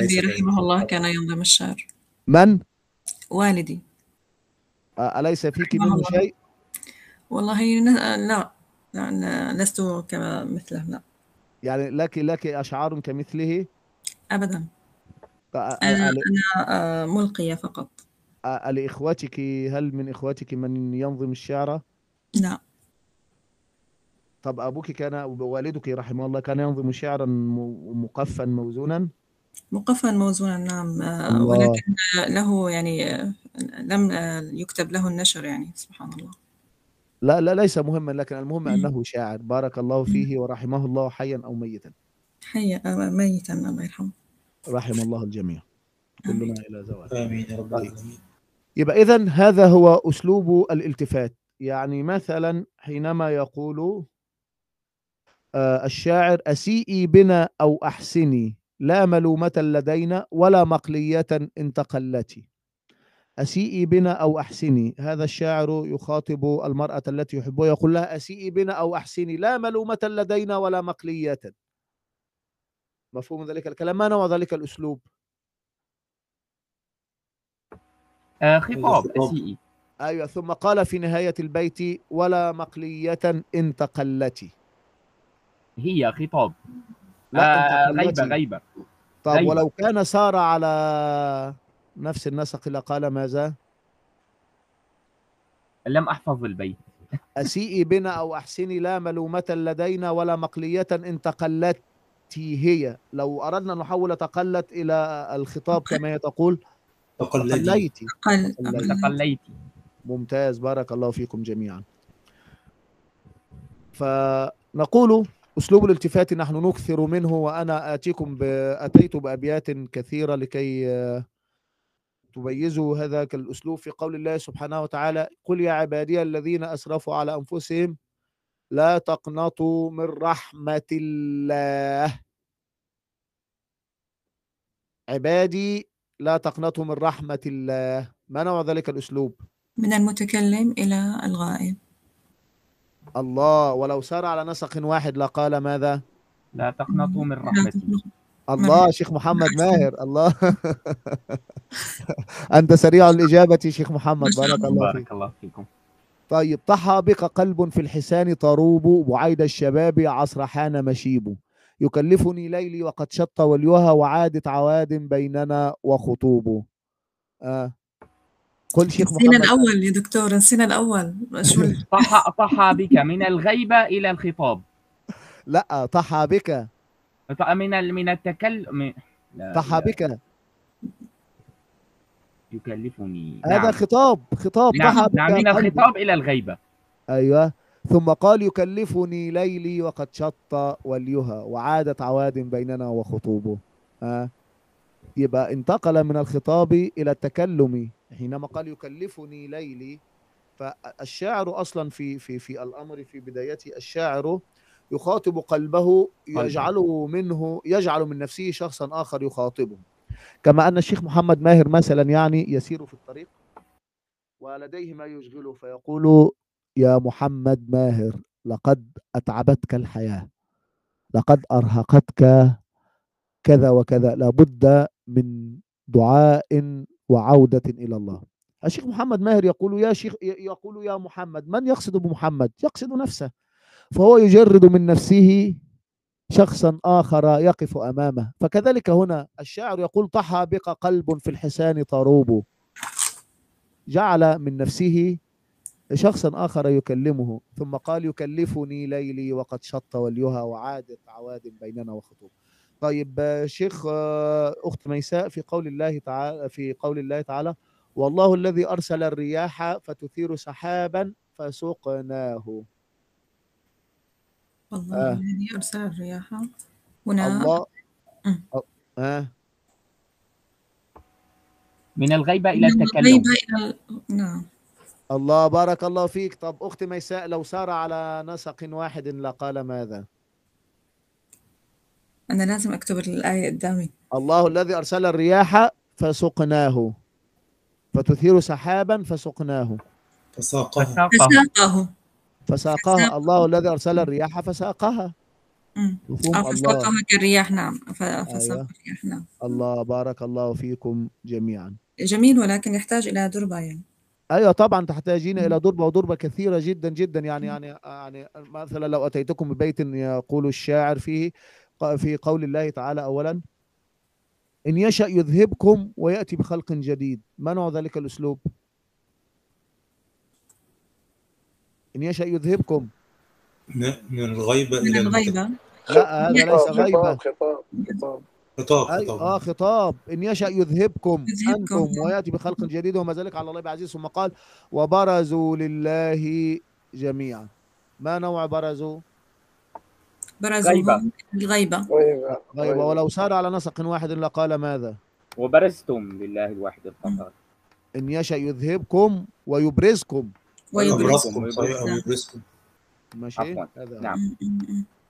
ليس رحمه الله كان ينظم الشعر من؟ والدي أليس فيك منه. شيء؟ والله ن- لا لا لست كما مثله لا يعني لك لك أشعار كمثله؟ أبدا أنا أنا ملقية فقط لإخوتك هل من إخوتك من ينظم الشعر؟ لا طب أبوك كان والدك رحمه الله كان ينظم شعرا م- مقفا موزونا؟ مقفا موزونا نعم الله. ولكن له يعني لم يكتب له النشر يعني سبحان الله لا لا ليس مهما لكن المهم مم. أنه شاعر بارك الله فيه ورحمه الله حيا أو ميتا حي آه، ميتا الله يرحمه رحم الله الجميع. كلنا إلى زوال آمين يا رب طيب. العالمين يبقى إذن هذا هو أسلوب الالتفات يعني مثلا حينما يقول الشاعر أسيئي بنا أو أحسني لا ملومة لدينا ولا مقلية إن تقلتي أسيئي بنا أو أحسني. هذا الشاعر يخاطب المرأة التي يحبها يقول لها أسيئي بنا أو أحسني لا ملومة لدينا ولا مقلية. مفهوم ذلك الكلام؟ ما نوع ذلك الأسلوب؟ آه، خطاب خطاب. أسيئي. أيوة ثم قال في نهاية البيت ولا مقلية إن تقلتي هي خطاب لا آه، تقلتي غيبة. طب غيبة. ولو كان سار على نفس النسق لقال ماذا؟ لم أحفظ البيت. أسيئي بنا أو أحسني لا ملومة لدينا ولا مقلية إن تقلت هي. لو أردنا أن نحول تقلت إلى الخطاب كما هي تقول تقلدي تقليت أقل تقليت. أقل تقليت ممتاز بارك الله فيكم جميعا. فنقول أسلوب الالتفات نحن نكثر منه وأنا آتيكم ب... أتيت بأبيات كثيرة لكي آه، تميزوا هذا الأسلوب في قول الله سبحانه وتعالى قل يا عبادي الذين أسرفوا على أنفسهم لا تقنطوا من رحمة الله. عبادي لا تقنطوا من رحمة الله. ما نوع ذلك الأسلوب؟ من المتكلم إلى الغائب. الله ولو سار على نسق واحد لقال ماذا لا تقنطوا من رحمتي. الله شيخ محمد ماهر الله أنت سريع الإجابة شيخ محمد بارك الله. الله فيك بارك الله فيكم طيب طحى بك قلب في الحسان طروب بعيد الشباب عصر حان مشيب يكلفني ليلي وقد شط وليها وعادت عواد بيننا وخطوب آه. قل شيخ نسينا محمد. الأول يا دكتور نسينا الأول. شو ال- طحى طحى بك من الغيبة إلى الخطاب. لا طحى بك. من من التكلم طحى بك. يكلفني. هذا نعم. خطاب خطاب طحى نعم, بك نعم من. الخطاب إلى الغيبة أيوه. ثم قال يكلفني ليلي وقد شط وليها وعادت عواد بيننا وخطوبه. آه. يبقى انتقل من الخطاب إلى التكلم. حينما قال يكلفني ليلي فالشاعر أصلا في في في الأمر في بدايته الشاعر يخاطب قلبه يجعله منه يجعل من نفسه شخصا آخر يخاطبه. كما أن الشيخ محمد ماهر مثلا يعني يسير في الطريق ولديه ما يشغله فيقول يا محمد ماهر لقد أتعبتك الحياة لقد أرهقتك كذا وكذا لابد من دعاء وعودة إلى الله. الشيخ محمد ماهر يقول يا شيخ يقول يا محمد من يقصد بمحمد؟ يقصد نفسه. فهو يجرد من نفسه شخصا آخر يقف أمامه. فكذلك هنا الشاعر يقول طحى بك قلب في الحسان طروب. جعل من نفسه شخصا آخر يكلمه. ثم قال يكلفني ليلي وقد شط وليها وعادت عواد بيننا وخطوب. طيب شيخ أخت ميساء في قول الله تعالى في قول الله تعالى والله الذي أرسل الرياح فتثير سحابا فسقناه. الله آه. الذي أرسل الرياح. هنا الله. آه. من الغيبة إلى من التكلم. الغيبة إلى نعم. الله بارك الله فيك. طب أخت ميساء لو سار على نسق واحد لقال ماذا؟ أنا لازم أكتب الآية قدامي. الله الذي أرسل الرياح فسقناه. فتثير سحابا فسقناه. فساقه. فساقه. فساقها فساق. الله الذي أرسل الرياح فساقها. مفهوم؟ أو فساقها كالرياح نعم. ف- فساق. الرياح نعم. الله بارك الله فيكم جميعا. جميل ولكن يحتاج إلى دربة يعني أيوه طبعا تحتاجين إلى ضربه وضربه كثيرة جدا جدا. يعني يعني يعني مثلا لو أتيتكم ببيت يقول الشاعر فيه في قول الله تعالى اولا إن يشأ يذهبكم ويأتي بخلق جديد. ما نوع ذلك الأسلوب؟ إن يشأ يذهبكم. من من الغيبة من إلى الغيبة. لا هذا ليس خطاب غيبة. خطاب خطاب. خطاب أي خطاب. آه خطاب. إن يشأ يذهبكم يذهبكم. أنتم ويأتي بخلق جديد وما ذلك على الله بعزيز. ثم قال وبرزوا لله جميعا. ما نوع برزوا؟ غيبة. الغيبة غيبة. طيب ولو سار على نسق واحد لقال ماذا؟ وبرزتم لله الواحد القهار. إن يشأ يذهبكم ويبرزكم. ويبرز أبرزكم صحيح. أو يبرزكم ماشي؟ عفواً. هذا. نعم.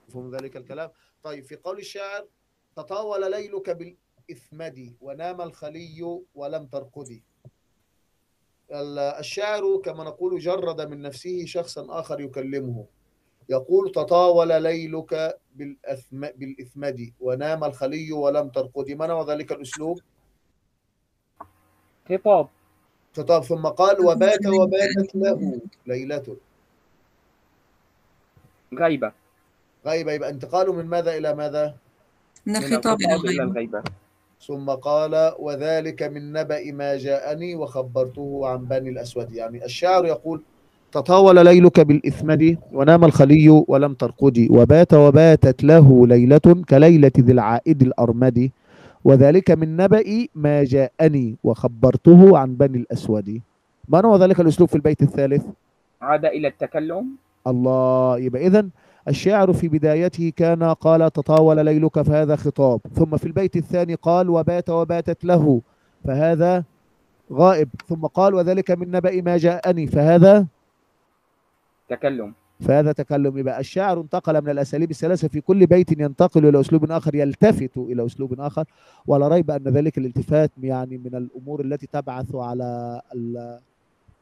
مفهوم ذلك الكلام؟ طيب في قول الشاعر تطاول ليلك بالإثمد ونام الخلي ولم ترقدي ال- الشاعر كما نقول جرد من نفسه شخصا آخر يكلمه. يقول تطاول ليلك بالأثم بالإثمد ونام الخلي ولم ترقدي ما نوع ذلك الأسلوب؟ خطاب. خطاب. ثم قال وبات وباتت له ليلة. غيبة. غيبة. يبقى انتقاله من ماذا إلى ماذا؟ من من الخطاب إلى الخطاب إلى الغيبة. الغيبة. ثم قال وذلك من نبأ ما جاءني وخبرته عن بني الأسود. يعني الشاعر يقول تطاول ليلك بالإثمد ونام الخلي ولم ترقدي وبات وباتت له ليلة كليلة ذي العائد الأرمد. وذلك من نبأ ما جاءني وخبرته عن بني الأسود. ما هو ذلك الأسلوب في البيت الثالث؟ عاد إلى التكلم. الله يبقى إذن الشاعر في بدايته كان قال تطاول ليلك فهذا خطاب. ثم في البيت الثاني قال وبات وباتت له فهذا غائب. ثم قال وذلك من نبأ ما جاءني فهذا تكلم. فهذا تكلم. يبقى الشاعر انتقل من الأساليب الثلاثة في كل بيت ينتقل إلى أسلوب آخر يلتفت إلى أسلوب آخر. ولا ريب أن ذلك الالتفات يعني من الأمور التي تبعث على ال-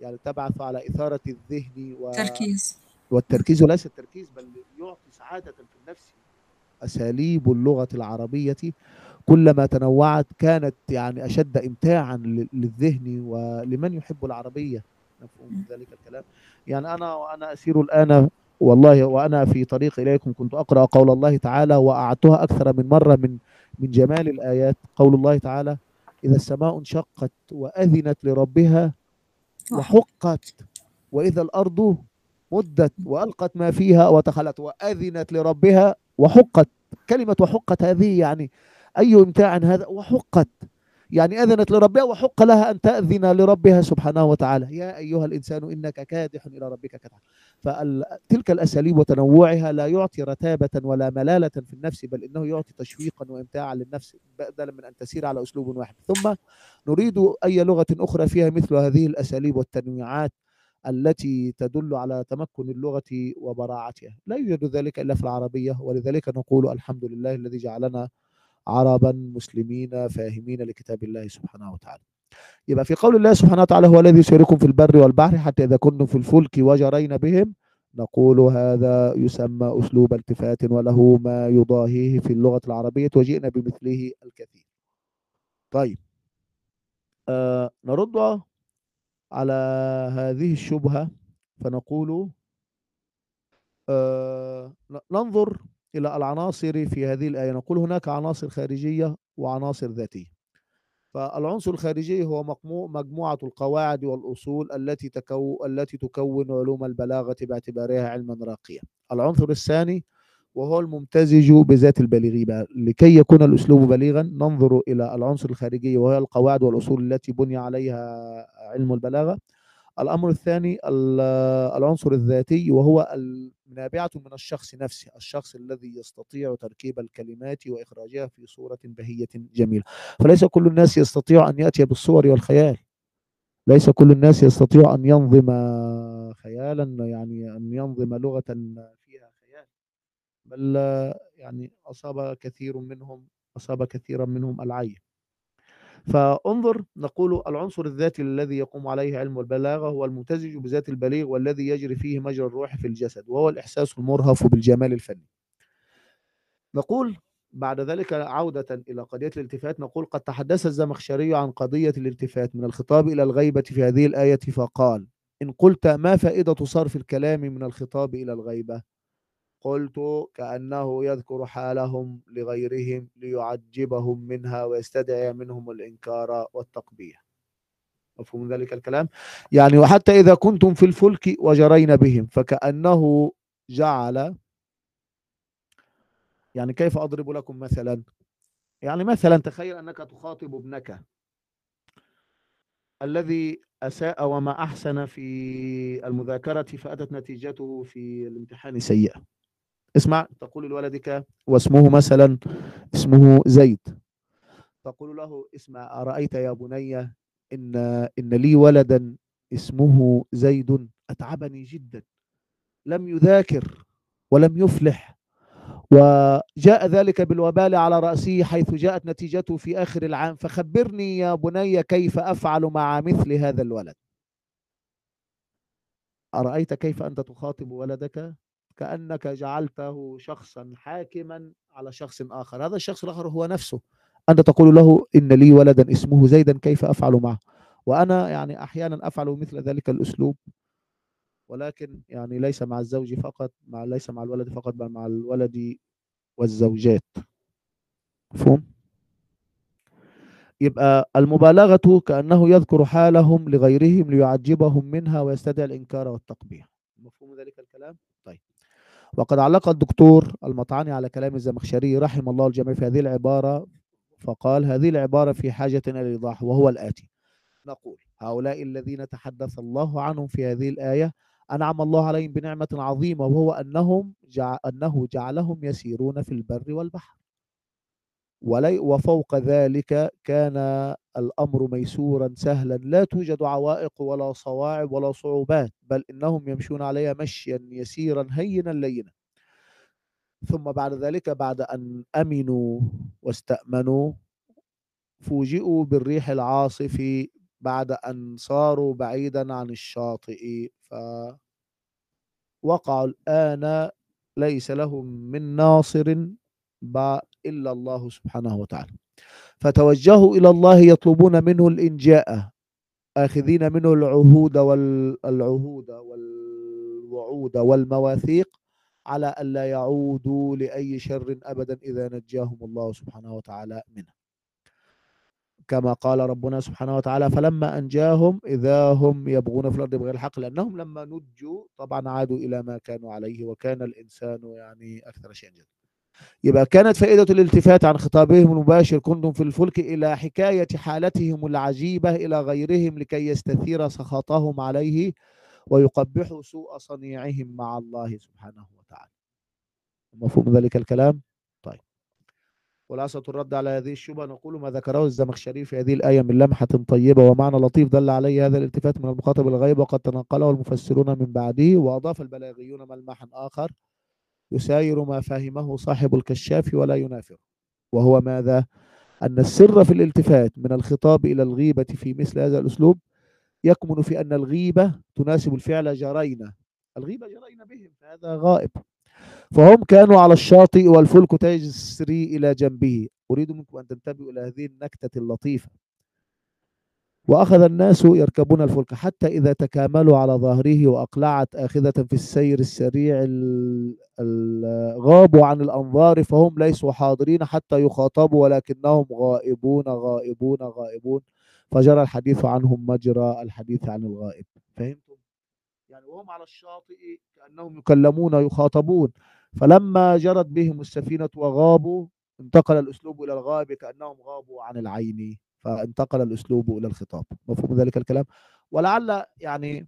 يعني تبعث على إثارة الذهن و... تركيز والتركيز. وليس التركيز بل يعطي سعادة في النفس. أساليب اللغة العربية كلما تنوعت كانت يعني أشد إمتاعا لل- للذهن. ولمن يحب العربية؟ مفهوم ذلك الكلام. يعني أنا وأنا أسير الآن والله وأنا في طريق إليكم كنت أقرأ قول الله تعالى وأعدتها أكثر من مرة من من جمال الآيات. قول الله تعالى إذا السماء انشقت وأذنت لربها وحقت وإذا الأرض مدت وألقت ما فيها وتخلت وأذنت لربها وحقت. كلمة وحقت هذه يعني أي إمتاع هذا؟ وحقت. يعني أذنت لربها وحق لها أن تأذن لربها سبحانه وتعالى. يا أيها الإنسان إنك كادح إلى ربك كدحا. فتلك الأساليب وتنوعها لا يعطي رتابة ولا ملالة في النفس بل إنه يعطي تشويقا وإمتاعا للنفس. بدلا من أن تسير على أسلوب واحد. ثم نريد أي لغة أخرى فيها مثل هذه الأساليب والتنويعات التي تدل على تمكن اللغة وبراعتها. لا يوجد ذلك إلا في العربية ولذلك نقول الحمد لله الذي جعلنا عربا مسلمين فاهمين لكتاب الله سبحانه وتعالى. يبقى في قول الله سبحانه وتعالى هو الذي يسيركم في البر والبحر حتى إذا كنتم في الفلك وجرين بهم. نقول هذا يسمى أسلوب التفات وله ما يضاهيه في اللغة العربية وجئنا بمثله الكثير. طيب. آه نرد على هذه الشبهة فنقول آه ننظر إلى العناصر في هذه الآية. نقول هناك عناصر خارجية وعناصر ذاتية. فالعنصر الخارجي هو مجموع مجموعة القواعد والأصول التي تكو التي تكون علوم البلاغة باعتبارها علما راقيا. العنصر الثاني وهو الممتزج بذات البليغ. لكي يكون الأسلوب بليغا ننظر إلى العنصر الخارجي وهي القواعد والأصول التي بني عليها علم البلاغة. الأمر الثاني ال- العنصر الذاتي وهو النابعة من الشخص نفسه الشخص الذي يستطيع تركيب الكلمات وإخراجها في صورة بهية جميلة. فليس كل الناس يستطيع أن يأتي بالصور والخيال. ليس كل الناس يستطيع أن ينظم خيالا يعني أن ينظم لغة فيها خيال. بل يعني أصاب كثير منهم أصاب كثيرا منهم العي فانظر نقول العنصر الذاتي الذي يقوم عليه علم البلاغة هو الممتزج بذات البليغ والذي يجري فيه مجرى الروح في الجسد وهو الإحساس المرهف بالجمال الفني. نقول بعد ذلك عودة إلى قضية الالتفات نقول قد تحدث الزمخشري عن قضية الالتفات من الخطاب إلى الغيبة في هذه الآية فقال إن قلت ما فائدة صرف الكلام من الخطاب إلى الغيبة؟ قلت كأنه يذكر حالهم لغيرهم ليعجبهم منها ويستدعي منهم الإنكار والتقبيح. مفهوم ذلك الكلام؟ يعني وحتى إذا كنتم في الفلك وجرين بهم فكأنه جعل يعني كيف أضرب لكم مثلا؟ يعني مثلا تخيل أنك تخاطب ابنك. الذي أساء وما أحسن في المذاكرة فأتت نتيجته في الامتحان سيئة. اسمع تقول لولدك واسمه مثلا اسمه زيد. تقول له اسمع أرأيت يا بني إن إن لي ولدا اسمه زيد؟ أتعبني جدا. لم يذاكر ولم يفلح. وجاء ذلك بالوبال على رأسه حيث جاءت نتيجته في آخر العام. فخبرني يا بني كيف أفعل مع مثل هذا الولد. أرأيت كيف أنت تخاطب ولدك؟ كأنك جعلته شخصا حاكما على شخص آخر. هذا الشخص الآخر هو نفسه. أنت تقول له إن لي ولدا اسمه زيدا كيف أفعل معه؟ وأنا يعني أحيانا أفعل مثل ذلك الأسلوب. ولكن يعني ليس مع الزوج فقط مع ليس مع الولد فقط بل مع الولد والزوجات. مفهوم؟ يبقى المبالغة كأنه يذكر حالهم لغيرهم ليعجبهم منها ويستدعي الإنكار والتقبيح. مفهوم ذلك الكلام؟ وقد علق الدكتور المطعني على كلام الزمخشري رحم الله الجميع في هذه العبارة فقال هذه العبارة في حاجة إلى الإيضاح وهو الآتي. نقول هؤلاء الذين تحدث الله عنهم في هذه الآية أنعم الله عليهم بنعمة عظيمة وهو أنهم جع... أنه جعلهم يسيرون في البر والبحر. وفوق ذلك كان الأمر ميسورا سهلا. لا توجد عوائق ولا صواعب ولا صعوبات بل إنهم يمشون عليها مشيا يسيرا هينا لينا. ثم بعد ذلك بعد أن أمنوا واستأمنوا فوجئوا بالريح العاصف بعد أن صاروا بعيدا عن الشاطئ. فوقعوا الآن ليس لهم من ناصر إلا الله سبحانه وتعالى. فتوجهوا إلى الله يطلبون منه الإنجاء آخذين منه العهود والعهود والوعود والمواثيق على ألا يعودوا لأي شر أبدا إذا نجاهم الله سبحانه وتعالى منه. كما قال ربنا سبحانه وتعالى فلما أنجاهم إذا هم يبغون في الأرض بغير الحق لأنهم لما نجوا طبعا عادوا إلى ما كانوا عليه وكان الإنسان يعني أكثر شيئا جدا يبقى كانت فائدة الالتفات عن خطابهم المباشر كنتم في الفلك إلى حكاية حالتهم العجيبة إلى غيرهم لكي يستثير سخطهم عليه ويقبحوا سوء صنيعهم مع الله سبحانه وتعالى. مفهوم ذلك الكلام؟ طيب. خلاصة الرد على هذه الشبهة نقول ما ذكره الزمخشري في هذه الآية من لمحة طيبة ومعنى لطيف دل عليه هذا الالتفات من المخاطب الغيب وقد تنقله المفسرون من بعده وأضاف البلاغيون ملمحا آخر يساير ما فهمه صاحب الكشاف ولا ينافر. وهو ماذا؟ أن السر في الالتفات من الخطاب إلى الغيبة في مثل هذا الأسلوب يكمن في أن الغيبة تناسب الفعل جرينا. الغيبة جرينا بهم فهذا غائب. فهم كانوا على الشاطئ والفلك تجري إلى جنبه. أريد منكم أن تنتبهوا إلى هذه النكتة اللطيفة. وأخذ الناس يركبون الفلك حتى إذا تكاملوا على ظهره وأقلعت آخذة في السير السريع ال- ال- غابوا عن الأنظار فهم ليسوا حاضرين حتى يخاطبوا ولكنهم غائبون غائبون غائبون. فجرى الحديث عنهم مجرى الحديث عن الغائب. فهمتم؟ يعني وهم على الشاطئ كأنهم يكلمون يخاطبون. فلما جرت بهم السفينة وغابوا انتقل الأسلوب إلى الغائب كأنهم غابوا عن العين. فانتقل الأسلوب إلى الخطاب. مفهوم ذلك الكلام؟ ولعل يعني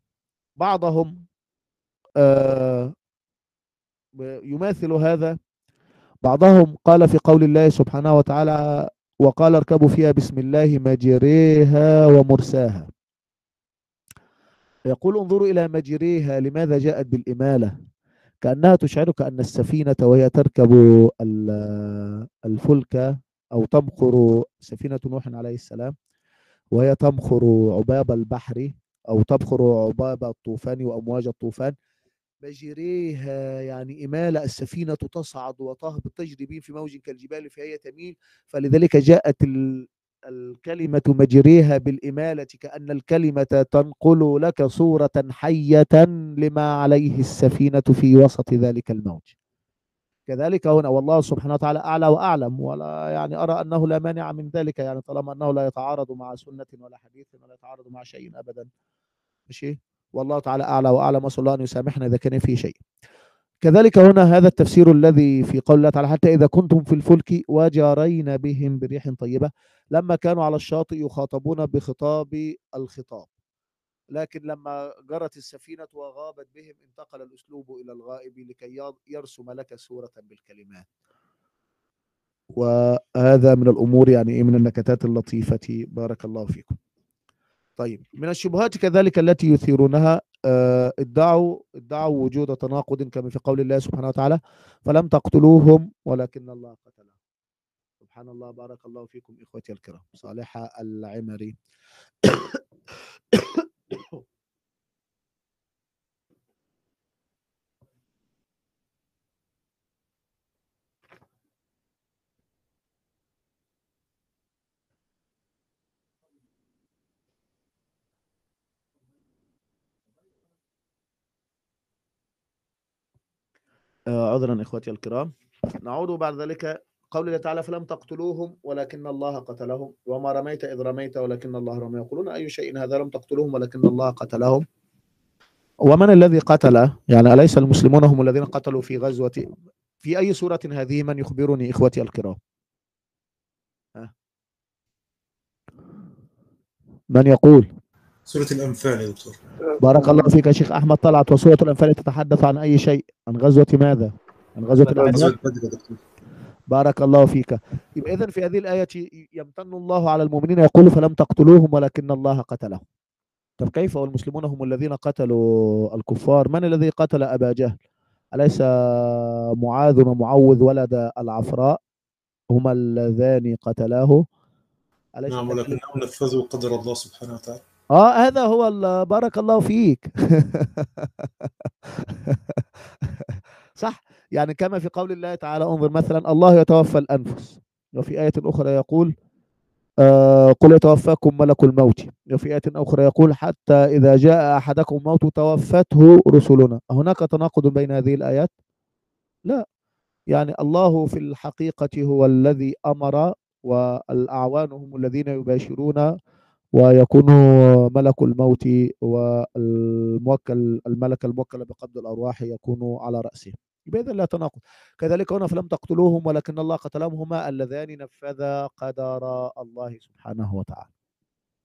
بعضهم آه يماثل هذا. بعضهم قال في قول الله سبحانه وتعالى وقال اركبوا فيها بسم الله مجريها ومرساها. يقول انظروا إلى مجريها لماذا جاءت بالإمالة؟ كأنها تشعرك أن السفينة وهي تركب ال- الفلك أو تمخر سفينة نوح عليه السلام وهي تمخر عباب البحر أو تبخر عباب الطوفان وأمواج الطوفان. مجريها يعني إمالة السفينة تصعد وتهبط تجري بهم في موج كالجبال فهي تميل فلذلك جاءت ال- الكلمة مجريها بالإمالة كأن الكلمة تنقل لك صورة حية لما عليه السفينة في وسط ذلك الموج. كذلك هنا والله سبحانه وتعالى أعلى وأعلم ولا يعني أرى أنه لا مانع من ذلك يعني طالما أنه لا يتعارض مع سنة ولا حديث ولا يتعارض مع شيء أبدا. ماشي؟ والله تعالى أعلى وأعلم وأسأل الله أن يسامحنا إذا كان فيه شيء. كذلك هنا هذا التفسير الذي في قول الله تعالى حتى إذا كنتم في الفلك وجارين بهم بريح طيبة لما كانوا على الشاطئ يخاطبون بخطاب الخطاب. لكن لما جرت السفينة وغابت بهم انتقل الأسلوب إلى الغائب لكي يرسم لك صورة بالكلمات. وهذا من الأمور يعني إيه من النكتات اللطيفة. بارك الله فيكم. طيب من الشبهات كذلك التي يثيرونها آه، ادعوا ادعوا وجود تناقض كما في قول الله سبحانه وتعالى فلم تقتلوهم ولكن الله قتلهم. سبحان الله بارك الله فيكم إخوتي الكرام. صالحة العمري. عذرا اخوتي الكرام. نعود بعد ذلك قول الله تعالى فلم تقتلوهم ولكن الله قتلهم وما رميت إذ رميت ولكن الله رمى. يقولون أي شيء هذا لم تقتلوهم ولكن الله قتلهم. ومن الذي قتل؟ يعني أليس المسلمون هم الذين قتلوا في غزوة؟ في أي سورة هذه من يخبرني إخوتي الكرام؟ من يقول؟ سورة الأنفال يا دكتور. بارك الله فيك يا شيخ أحمد. طلعت وسورة الأنفال تتحدث عن أي شيء؟ عن غزوة ماذا؟ عن غزوة الأحزاب بارك الله فيك. يبقى إذن في هذه الآية يمتن الله على المؤمنين يقول فلم تقتلوهم ولكن الله قتلهم. طب كيف والمسلمون هم الذين قتلوا الكفار؟ من الذي قتل أبا جهل؟ أليس معاذ ومعوذ ولد العفراء؟ هما اللذان قتلاه. أليس نعم؟ ولكنهم نفذوا قدر الله سبحانه وتعالى. آه هذا هو بارك الله فيك. صح؟ يعني كما في قول الله تعالى انظر مثلا الله يتوفى الأنفس. وفي آية أخرى يقول آه قل يتوفاكم ملك الموت. وفي آية أخرى يقول حتى إذا جاء أحدكم الموت توفته رسلنا. هناك تناقض بين هذه الآيات؟ لا. يعني الله في الحقيقة هو الذي أمر والأعوان هم الذين يباشرون ويكون ملك الموت والموكل الملك الموكل بقبض الأرواح يكون على رأسه. يبقى إذن لا تناقض. كذلك هنا فلم تقتلوهم ولكن الله قتلهم هما اللذان نفذا قدر الله سبحانه وتعالى.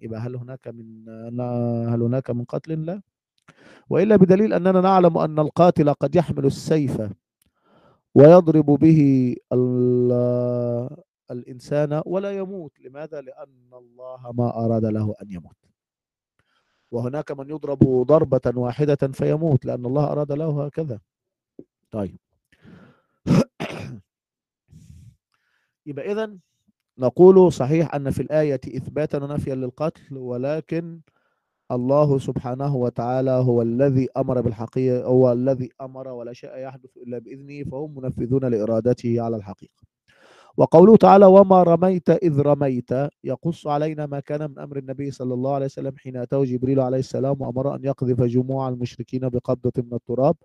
يبقى هل هناك من هل هناك من قتل؟ لا. وإلا بدليل أننا نعلم أن القاتل قد يحمل السيف ويضرب به الإنسان ولا يموت. لماذا؟ لأن الله ما أراد له أن يموت. وهناك من يضرب ضربة واحدة فيموت لأن الله أراد له هكذا. طيب. يبقى إذن نقول صحيح أن في الآية إثباتا ونفيا للقتل ولكن الله سبحانه وتعالى هو الذي أمر بالحقيقة هو الذي أمر ولا شيء يحدث إلا بإذنه فهم منفذون لإرادته على الحقيقة. وقوله تعالى وما رميت إذ رميت يقص علينا ما كان من أمر النبي صلى الله عليه وسلم حين أتاه جبريل عليه السلام وأمر أن يقذف جموع المشركين بقبضة من التراب.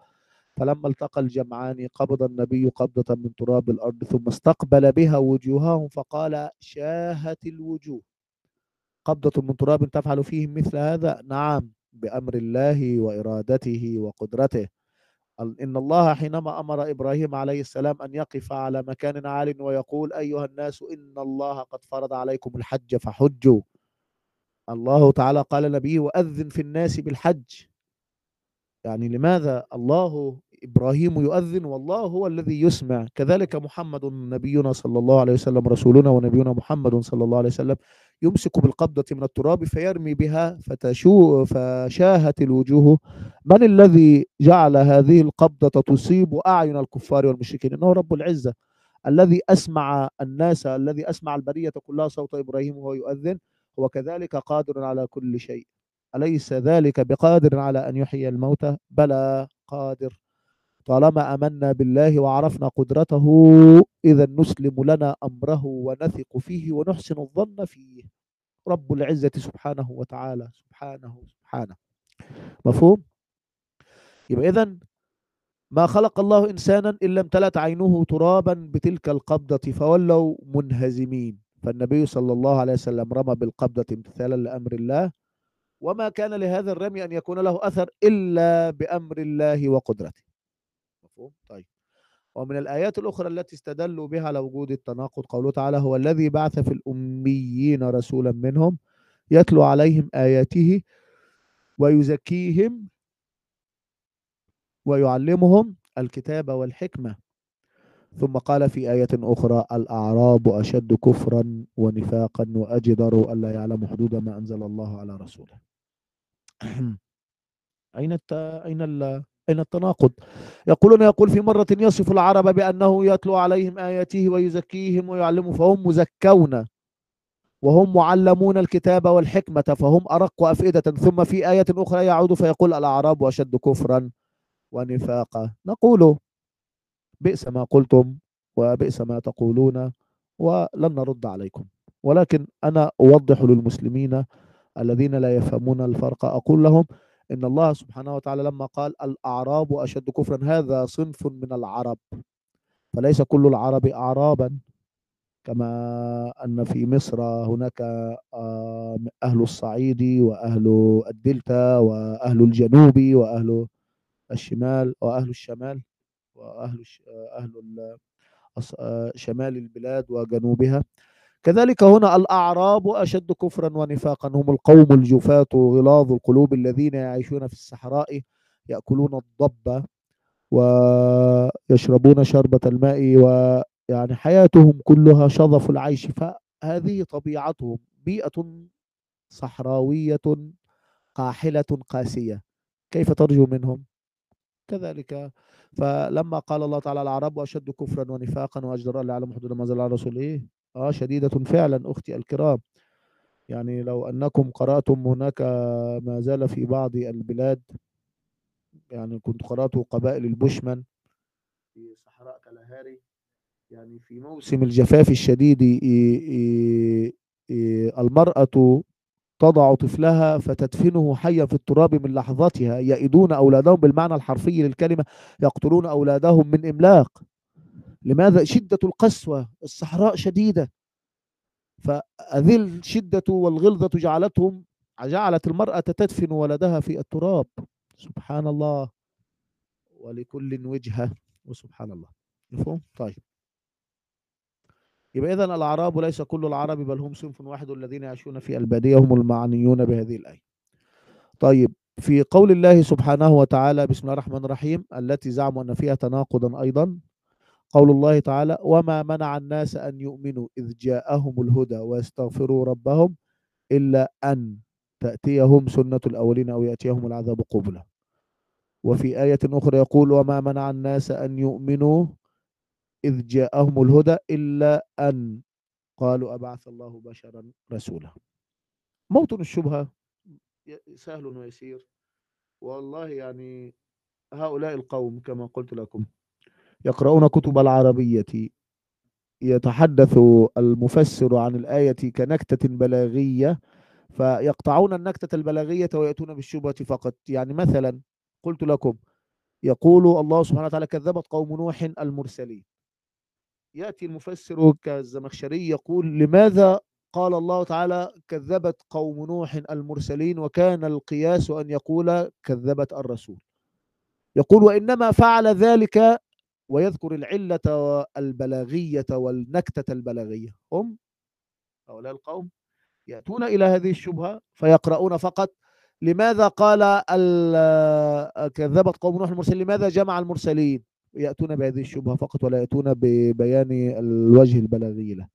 فلما التقى الجمعان قبض النبي قبضة من تراب الأرض ثم استقبل بها وجوههم فقال شاهت الوجوه. قبضة من تراب تفعل فيهم مثل هذا؟ نعم بأمر الله وإرادته وقدرته. إن الله حينما أمر إبراهيم عليه السلام أن يقف على مكان عال ويقول أيها الناس إن الله قد فرض عليكم الحج فحجوا. الله تعالى قال لنبيه وأذن في الناس بالحج. يعني لماذا الله إبراهيم يؤذن والله هو الذي يسمع. كذلك محمد نبينا صلى الله عليه وسلم رسولنا ونبينا محمد صلى الله عليه وسلم يمسك بالقبضة من التراب فيرمي بها فتشو فشاهت الوجوه. من الذي جعل هذه القبضة تصيب أعين الكفار والمشركين؟ إنه رب العزة الذي أسمع الناس الذي أسمع البرية كلها صوت إبراهيم وهو يؤذن. هو كذلك قادر على كل شيء. أليس ذلك بقادر على أن يحيي الموتى؟ بلى قادر. طالما آمنا بالله وعرفنا قدرته إذا نسلم لنا أمره ونثق فيه ونحسن الظن فيه. رب العزة سبحانه وتعالى. سبحانه سبحانه. مفهوم؟ يبقى إذا ما خلق الله إنسانا إلا امتلأت عينه ترابا بتلك القبضة فولوا منهزمين. فالنبي صلى الله عليه وسلم رمى بالقبضة امتثالا لأمر الله. وما كان لهذا الرمي أن يكون له أثر إلا بأمر الله وقدرته. مفهوم؟ طيب ومن الآيات الأخرى التي استدلوا بها على وجود التناقض قوله تعالى هو الذي بعث في الأميين رسولا منهم يتلو عليهم آياته ويزكيهم ويعلمهم الكتاب والحكمة ثم قال في آية أخرى الأعراب أشد كفرا ونفاقا وأجدر ألا يعلموا حدود ما أنزل الله على رسوله أين. أين. أين التناقض؟ يقولون يقول في مرة يصف العرب بأنه يتلو عليهم آياته ويزكيهم ويعلمهم فهم مزكون وهم معلمون الكتاب والحكمة فهم أرق أفئدة. ثم في آية أخرى يعود فيقول الأعراب أشد كفرا ونفاقا. نقول بئس ما قلتم وبئس ما تقولون ولن نرد عليكم. ولكن أنا أوضح للمسلمين الذين لا يفهمون الفرق أقول لهم إن الله سبحانه وتعالى لما قال الأعراب أشد كفرا هذا صنف من العرب. فليس كل العرب أعرابا كما أن في مصر هناك آه، أهل الصعيد وأهل الدلتا وأهل الجنوب وأهل الشمال وأهل الشمال وأهل الش- أهل آه، شمال البلاد وجنوبها. كذلك هنا الأعراب أشد كفرا ونفاقا هم القوم الجفاة غلاظ القلوب الذين يعيشون في الصحراء يأكلون الضب ويشربون شربة الماء ويعني حياتهم كلها شظف العيش. فهذه طبيعتهم بيئة صحراوية قاحلة قاسية. كيف ترجو منهم؟ كذلك. فلما قال الله تعالى العرب أشد كفرا ونفاقا وأجدر أن يعلم حدود ما زال على رسوله. آه شديدة فعلا أختي الكرام. يعني لو أنكم قرأتم هناك ما زال في بعض البلاد يعني كنت قرأت قبائل البوشمان في صحراء كالهاري يعني في موسم الجفاف الشديد المرأة تضع طفلها فتدفنه حيا في التراب من لحظتها يئدون أولادهم بالمعنى الحرفي للكلمة يقتلون أولادهم من إملاق. لماذا شدة القسوة؟ الصحراء شديدة. فهذه الشدة والغلظة جعلتهم جعلت المرأة تدفن ولدها في التراب. سبحان الله ولكل وجهة وسبحان الله مفهوم؟ طيب. يبقى إذا الأعراب ليس كل العرب بل هم صنف واحد الذين يعيشون في البادية هم المعنيون بهذه الآية. طيب. في قول الله سبحانه وتعالى بسم الله الرحمن الرحيم التي زعموا أن فيها تناقضا أيضا قول الله تعالى وما منع الناس أن يؤمنوا إذ جاءهم الهدى ويستغفروا ربهم إلا أن تأتيهم سنة الأولين أو يأتيهم العذاب قبلا. وفي آية أخرى يقول وما منع الناس أن يؤمنوا إذ جاءهم الهدى إلا أن قالوا أبعث الله بشرا رسولا. موطن الشبهة. سهل ويسير والله يعني هؤلاء القوم كما قلت لكم. يقرؤون كتب العربية. يتحدث المفسر عن الآية كنكتة بلاغية فيقطعون النكتة البلاغية ويأتون بالشبهة فقط. يعني مثلا قلت لكم يقول الله سبحانه وتعالى كذبت قوم نوح المرسلين. يأتي المفسر كالزمخشري يقول لماذا قال الله تعالى كذبت قوم نوح المرسلين وكان القياس أن يقول كذبت الرسول. يقول وإنما فعل ذلك ويذكر العلة البلاغية والنكتة البلاغية. هم هؤلاء القوم يأتون إلى هذه الشبهة فيقرؤون فقط لماذا قال ال- كذبت قوم نوح المرسلين لماذا جمع المرسلين؟ يأتون بهذه الشبهة فقط ولا يأتون ببيان الوجه البلاغي له.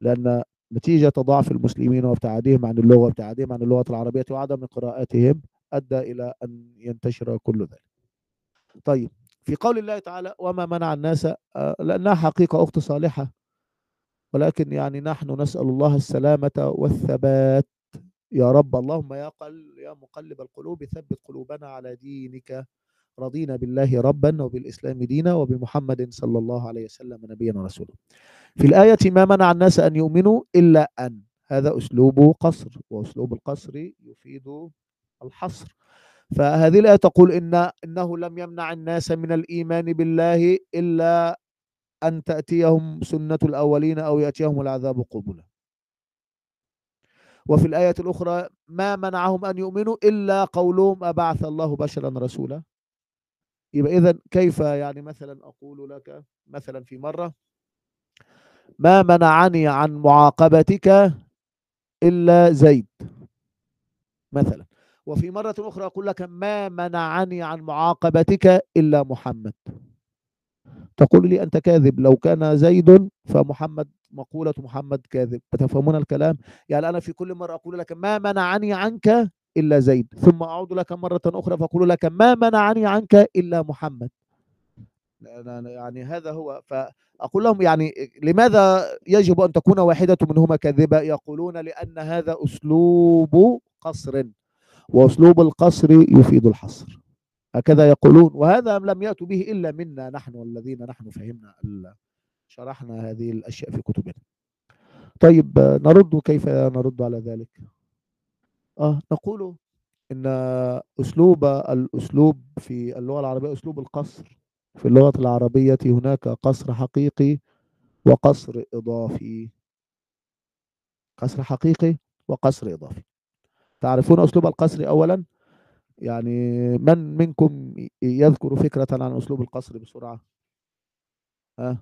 لأن نتيجة ضعف المسلمين وابتعادهم عن اللغة وابتعادهم عن اللغة العربية وعدم قراءتهم أدى إلى أن ينتشر كل ذلك. طيب. في قول الله تعالى وما منع الناس آه، لأنها حقيقة أخت صالحة. ولكن يعني نحن نسأل الله السلامة والثبات. يا رب اللهم يا قل يا مقلب القلوب ثبت قلوبنا على دينك. رضينا بالله ربا وبالإسلام دينا وبمحمد صلى الله عليه وسلم نبيا ورسولا. في الآية ما منع الناس أن يؤمنوا إلا أن. هذا أسلوب قصر وأسلوب القصر يفيد الحصر. فهذه الآية تقول إن إنه لم يمنع الناس من الإيمان بالله إلا أن تأتيهم سنة الأولين أو يأتيهم العذاب قبلا. وفي الآية الأخرى ما منعهم أن يؤمنوا إلا قولهم أبعث الله بشرا رسولا. يبقى إذا كيف يعني مثلا أقول لك مثلا في مرة ما منعني عن معاقبتك إلا زيد. مثلا. وفي مرة أخرى أقول لك ما منعني عن معاقبتك إلا محمد. تقول لي أنت كاذب لو كان زيد فمحمد مقولة محمد كاذب. تفهمون الكلام؟ يعني أنا في كل مرة أقول لك ما منعني عنك إلا زيد ثم أعود لك مرة أخرى فأقول لك ما منعني عنك إلا محمد. يعني هذا هو. فأقول لهم يعني لماذا يجب أن تكون واحدة منهما كاذبة؟ يقولون لأن هذا أسلوب قصر. وأسلوب القصر يفيد الحصر. هكذا يقولون وهذا لم يأتوا به إلا منا نحن الذين نحن فهمنا شرحنا هذه الأشياء في كتبنا. طيب نرد كيف نرد على ذلك؟ آه نقول إن أسلوب الأسلوب في اللغة العربية أسلوب القصر في اللغة العربية هناك قصر حقيقي وقصر إضافي. قصر حقيقي وقصر إضافي. تعرفون أسلوب القصر أولا؟ يعني من منكم يذكر فكرة عن أسلوب القصر بسرعة؟ ها؟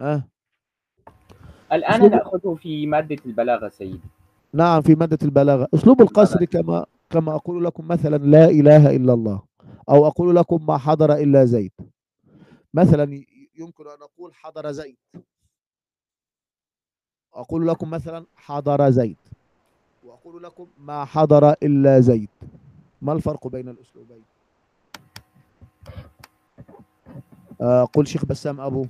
ها؟ الآن أسلوب- نأخذه في مادة البلاغة سيدي. نعم في مادة البلاغة. أسلوب القصر كما كما أقول لكم مثلا لا إله إلا الله أو أقول لكم ما حضر إلا زيد. مثلا يمكن أن أقول حضر زيد. أقول لكم مثلا حضر زيد. وأقول لكم ما حضر إلا زيد. ما الفرق بين الأسلوبين؟ آه، قل شيخ بسام أبو.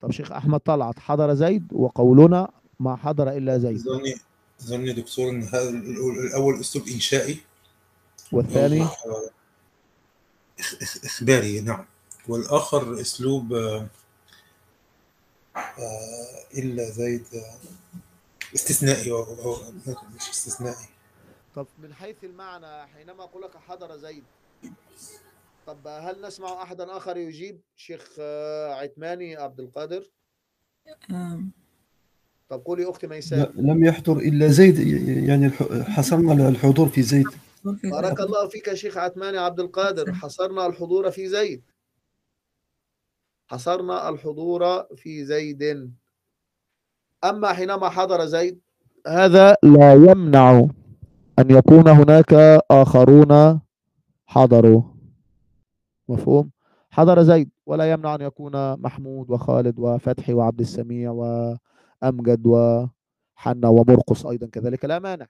طب شيخ أحمد طلعت. حضر زيد وقولنا ما حضر إلا زيد. ظني ظني دكتور إن هذا ال- الأول أسلوب إنشائي. والثاني إخ- إخ- إخباري نعم. والآخر أسلوب آه، آه، إلا زيد آه، استثنائي. أو مش استثنائي. طب من حيث المعنى حينما أقول لك حضر زيد طب هل نسمع أحدا آخر يجيب؟ شيخ عثماني عبد القادر. طب قولي أختي ميساء لم يحضر إلا زيد يعني حصرنا الحضور في زيد بارك الله فيك يا شيخ عثماني عبد القادر حصرنا الحضور في زيد حصرنا الحضور في زيد. أما حينما حضر زيد هذا لا يمنع أن يكون هناك آخرون حضروا. مفهوم؟ حضر زيد ولا يمنع أن يكون محمود وخالد وفتحي وعبد السميع وأمجد وحنا ومرقص أيضا كذلك. لا مانع.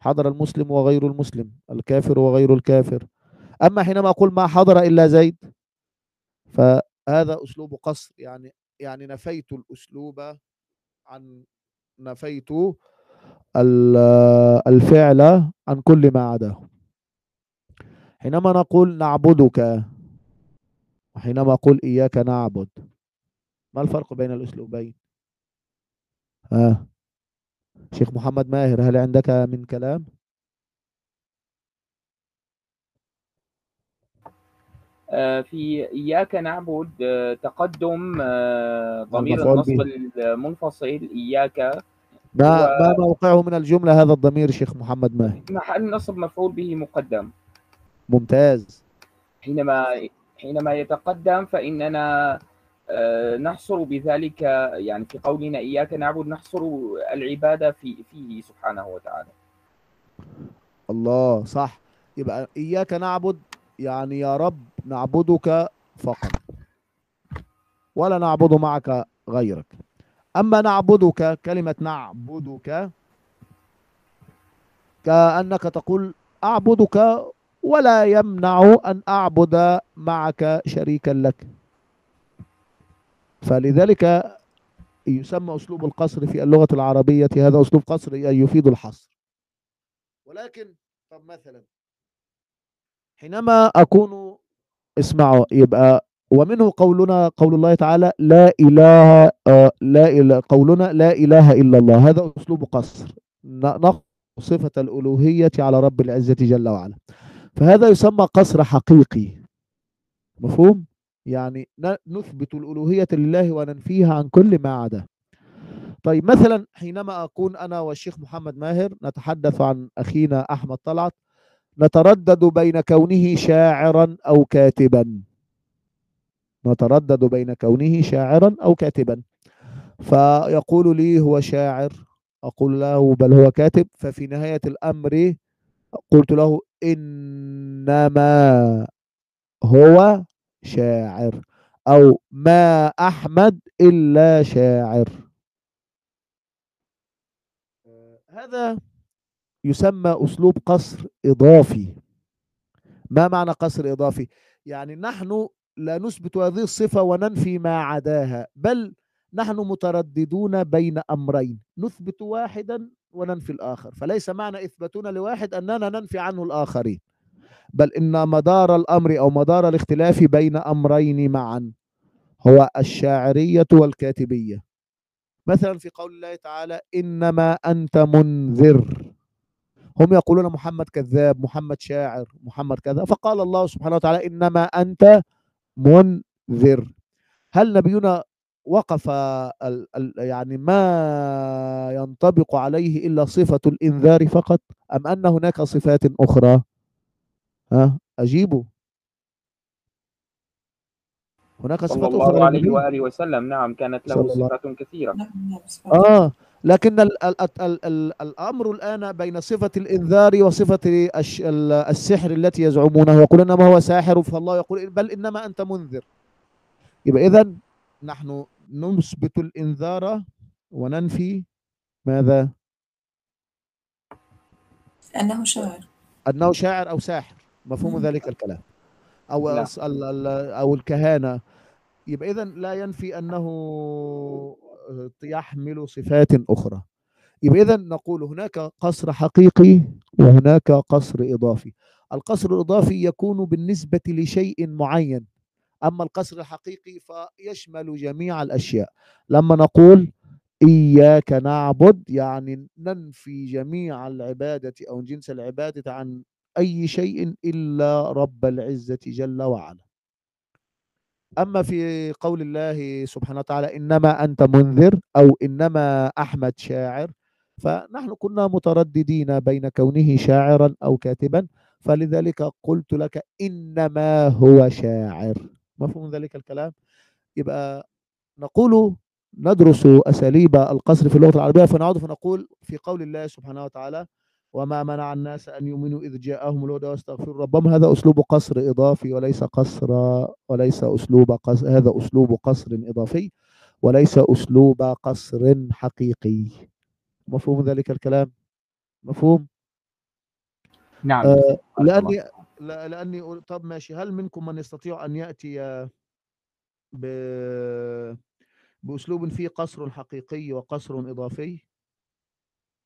حضر المسلم وغير المسلم الكافر وغير الكافر. أما حينما أقول ما حضر إلا زيد فهذا أسلوب قصر يعني يعني نفيت الأسلوب عن نفيت ال- الفعل عن كل ما عداه. حينما نقول نعبدك وحينما أقول إياك نعبد ما الفرق بين الأسلوبين؟ ها؟ شيخ محمد ماهر هل عندك من كلام؟ في إياك نعبد آه، تقدم آه، ضمير النصب. المنفصل إياك. ما ما موقعه من الجملة هذا الضمير شيخ محمد ماهر محل نصب مفعول به مقدم. ممتاز. حينما حينما يتقدم فإننا آه، نحصر بذلك يعني في قولنا إياك نعبد نحصر العبادة في فيه سبحانه وتعالى. الله صح. يبقى إياك نعبد يعني يا رب نعبدك فقط ولا نعبد معك غيرك. أما نعبدك كلمة نعبدك كأنك تقول أعبدك ولا يمنع أن أعبد معك شريكا لك. فلذلك يسمى أسلوب القصر في اللغة العربية هذا أسلوب قصر أي يفيد الحصر. ولكن طب مثلا حينما أكون اسمعوا يبقى ومنه قولنا قول الله تعالى لا إله آه لا إله قولنا لا إله إلا الله. هذا أسلوب قصر. نقص صفة الألوهية على رب العزة جل وعلا. فهذا يسمى قصر حقيقي. مفهوم؟ يعني نثبت الألوهية لله وننفيها عن كل ما عداه طيب مثلا حينما أكون أنا والشيخ محمد ماهر نتحدث عن أخينا أحمد طلعت. نتردد بين كونه شاعرا أو كاتبا. نتردد بين كونه شاعرا أو كاتبا. فيقول لي هو شاعر أقول له بل هو كاتب. ففي نهاية الأمر قلت له إنما هو شاعر أو ما أحمد إلا شاعر. هذا يسمى أسلوب قصر إضافي. ما معنى قصر إضافي؟ يعني نحن لا نثبت هذه الصفة وننفي ما عداها بل نحن مترددون بين أمرين نثبت واحدا وننفي الآخر. فليس معنى إثباتنا لواحد أننا ننفي عنه الآخرين بل إن مدار الأمر أو مدار الاختلاف بين أمرين معا هو الشاعرية والكاتبية. مثلا في قول الله تعالى إنما أنت منذر. هم يقولون محمد كذاب محمد شاعر محمد كذا فقال الله سبحانه وتعالى إنما أنت منذر. هل نبينا وقف ال ال يعني ما ينطبق عليه إلا صفة الإنذار فقط أم أن هناك صفات أخرى؟ ها أجيبوا. هناك صلى صفات الله أخرى عليه للنبي وآله وسلم نعم كانت له صلى الله صفات كثيرة. آه. لكن ال ال ال ال الأمر الآن بين صفة الإنذار وصفة الش- ال- السحر التي يزعمونه يقول إنما هو ساحر فالله يقول بل إنما أنت منذر يبقى إذا نحن نثبت الإنذار وننفي ماذا؟ أنه شاعر أنه شاعر أو ساحر مفهوم مم. ذلك الكلام أو نعم. الس- ال- ال- أو الكهانة يبقى إذا لا ينفي أنه يحمل صفات أخرى. يبقى إذا نقول هناك قصر حقيقي وهناك قصر إضافي. القصر الإضافي يكون بالنسبة لشيء معين أما القصر الحقيقي فيشمل جميع الأشياء. لما نقول إياك نعبد يعني ننفي جميع العبادة أو جنس العبادة عن أي شيء إلا رب العزة جل وعلا. أما في قول الله سبحانه وتعالى إنما أنت منذر أو إنما أحمد شاعر فنحن كنا مترددين بين كونه شاعرا أو كاتبا فلذلك قلت لك إنما هو شاعر. مفهوم ذلك الكلام؟ يبقى نقول ندرس أساليب القصر في اللغة العربية فنعود فنقول في قول الله سبحانه وتعالى وما منع الناس أن يؤمنوا إذ جاءهم الهدى واستغفروا ربهم. هذا أسلوب قصر إضافي وليس قصر وليس أسلوب قصر هذا أسلوب قصر إضافي وليس أسلوب قصر حقيقي. مفهوم ذلك الكلام؟ مفهوم؟ نعم. آه لأني لأني طب ماشي. هل منكم من يستطيع أن يأتي ب بأسلوب فيه قصر حقيقي وقصر إضافي؟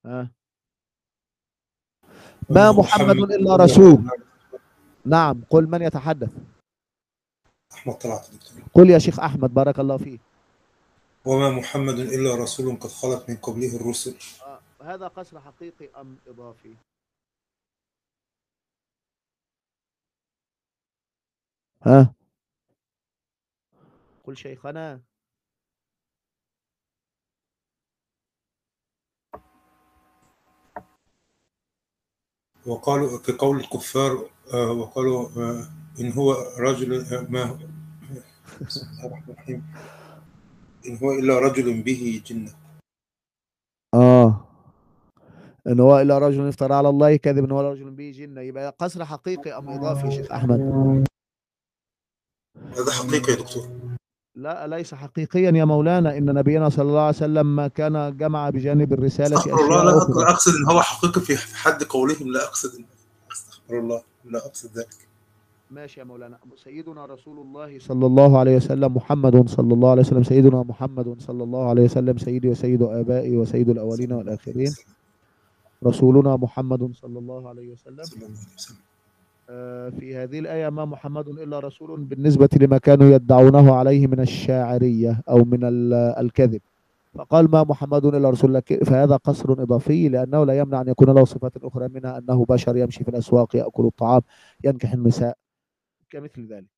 ها؟ ما محمد إلا رسول. نعم قل من يتحدث؟ أحمد طلعت دكتور. قل يا شيخ أحمد بارك الله فيك. وما محمد إلا رسول قد خلت من قبله الرسل. آه. هذا قصر حقيقي أم إضافي؟ ها؟ قل شيخنا. وقالوا كقول الكفار آه، وقالوا آه، إن هو رجل آه، ما هو بسم الله الرحمن الرحيم. إن هو إلا رجل به جنة. آه. إن هو إلا رجل افترى على الله كذب إن هو رجل به جنة. يبقى قصر حقيقي أم إضافي شيخ أحمد؟ هذا حقيقي يا دكتور. لا ليس حقيقيا يا مولانا إن نبينا صلى الله عليه وسلم ما كان جمع بجانب الرسالة أستغفر الله لا أخرى؟ أقصد إن هو حقيقي في حد قولهم لا أقصد أستغفر الله لا أقصد ذلك. ماشي يا مولانا. سيدنا رسول الله صلى الله عليه وسلم محمد صلى الله عليه وسلم سيدنا محمد صلى الله عليه وسلم سيدي وسيد آبائي وسيد الأولين والآخرين. رسولنا محمد صلى الله عليه وسلم. في هذه الآية ما محمد إلا رسول بالنسبة لما كانوا يدعونه عليه من الشاعرية أو من ال- الكذب. فقال ما محمد إلا رسول فهذا قصر إضافي لأنه لا يمنع أن يكون له صفات أخرى منها أنه بشر يمشي في الأسواق يأكل الطعام ينكح النساء. كمثل ذلك.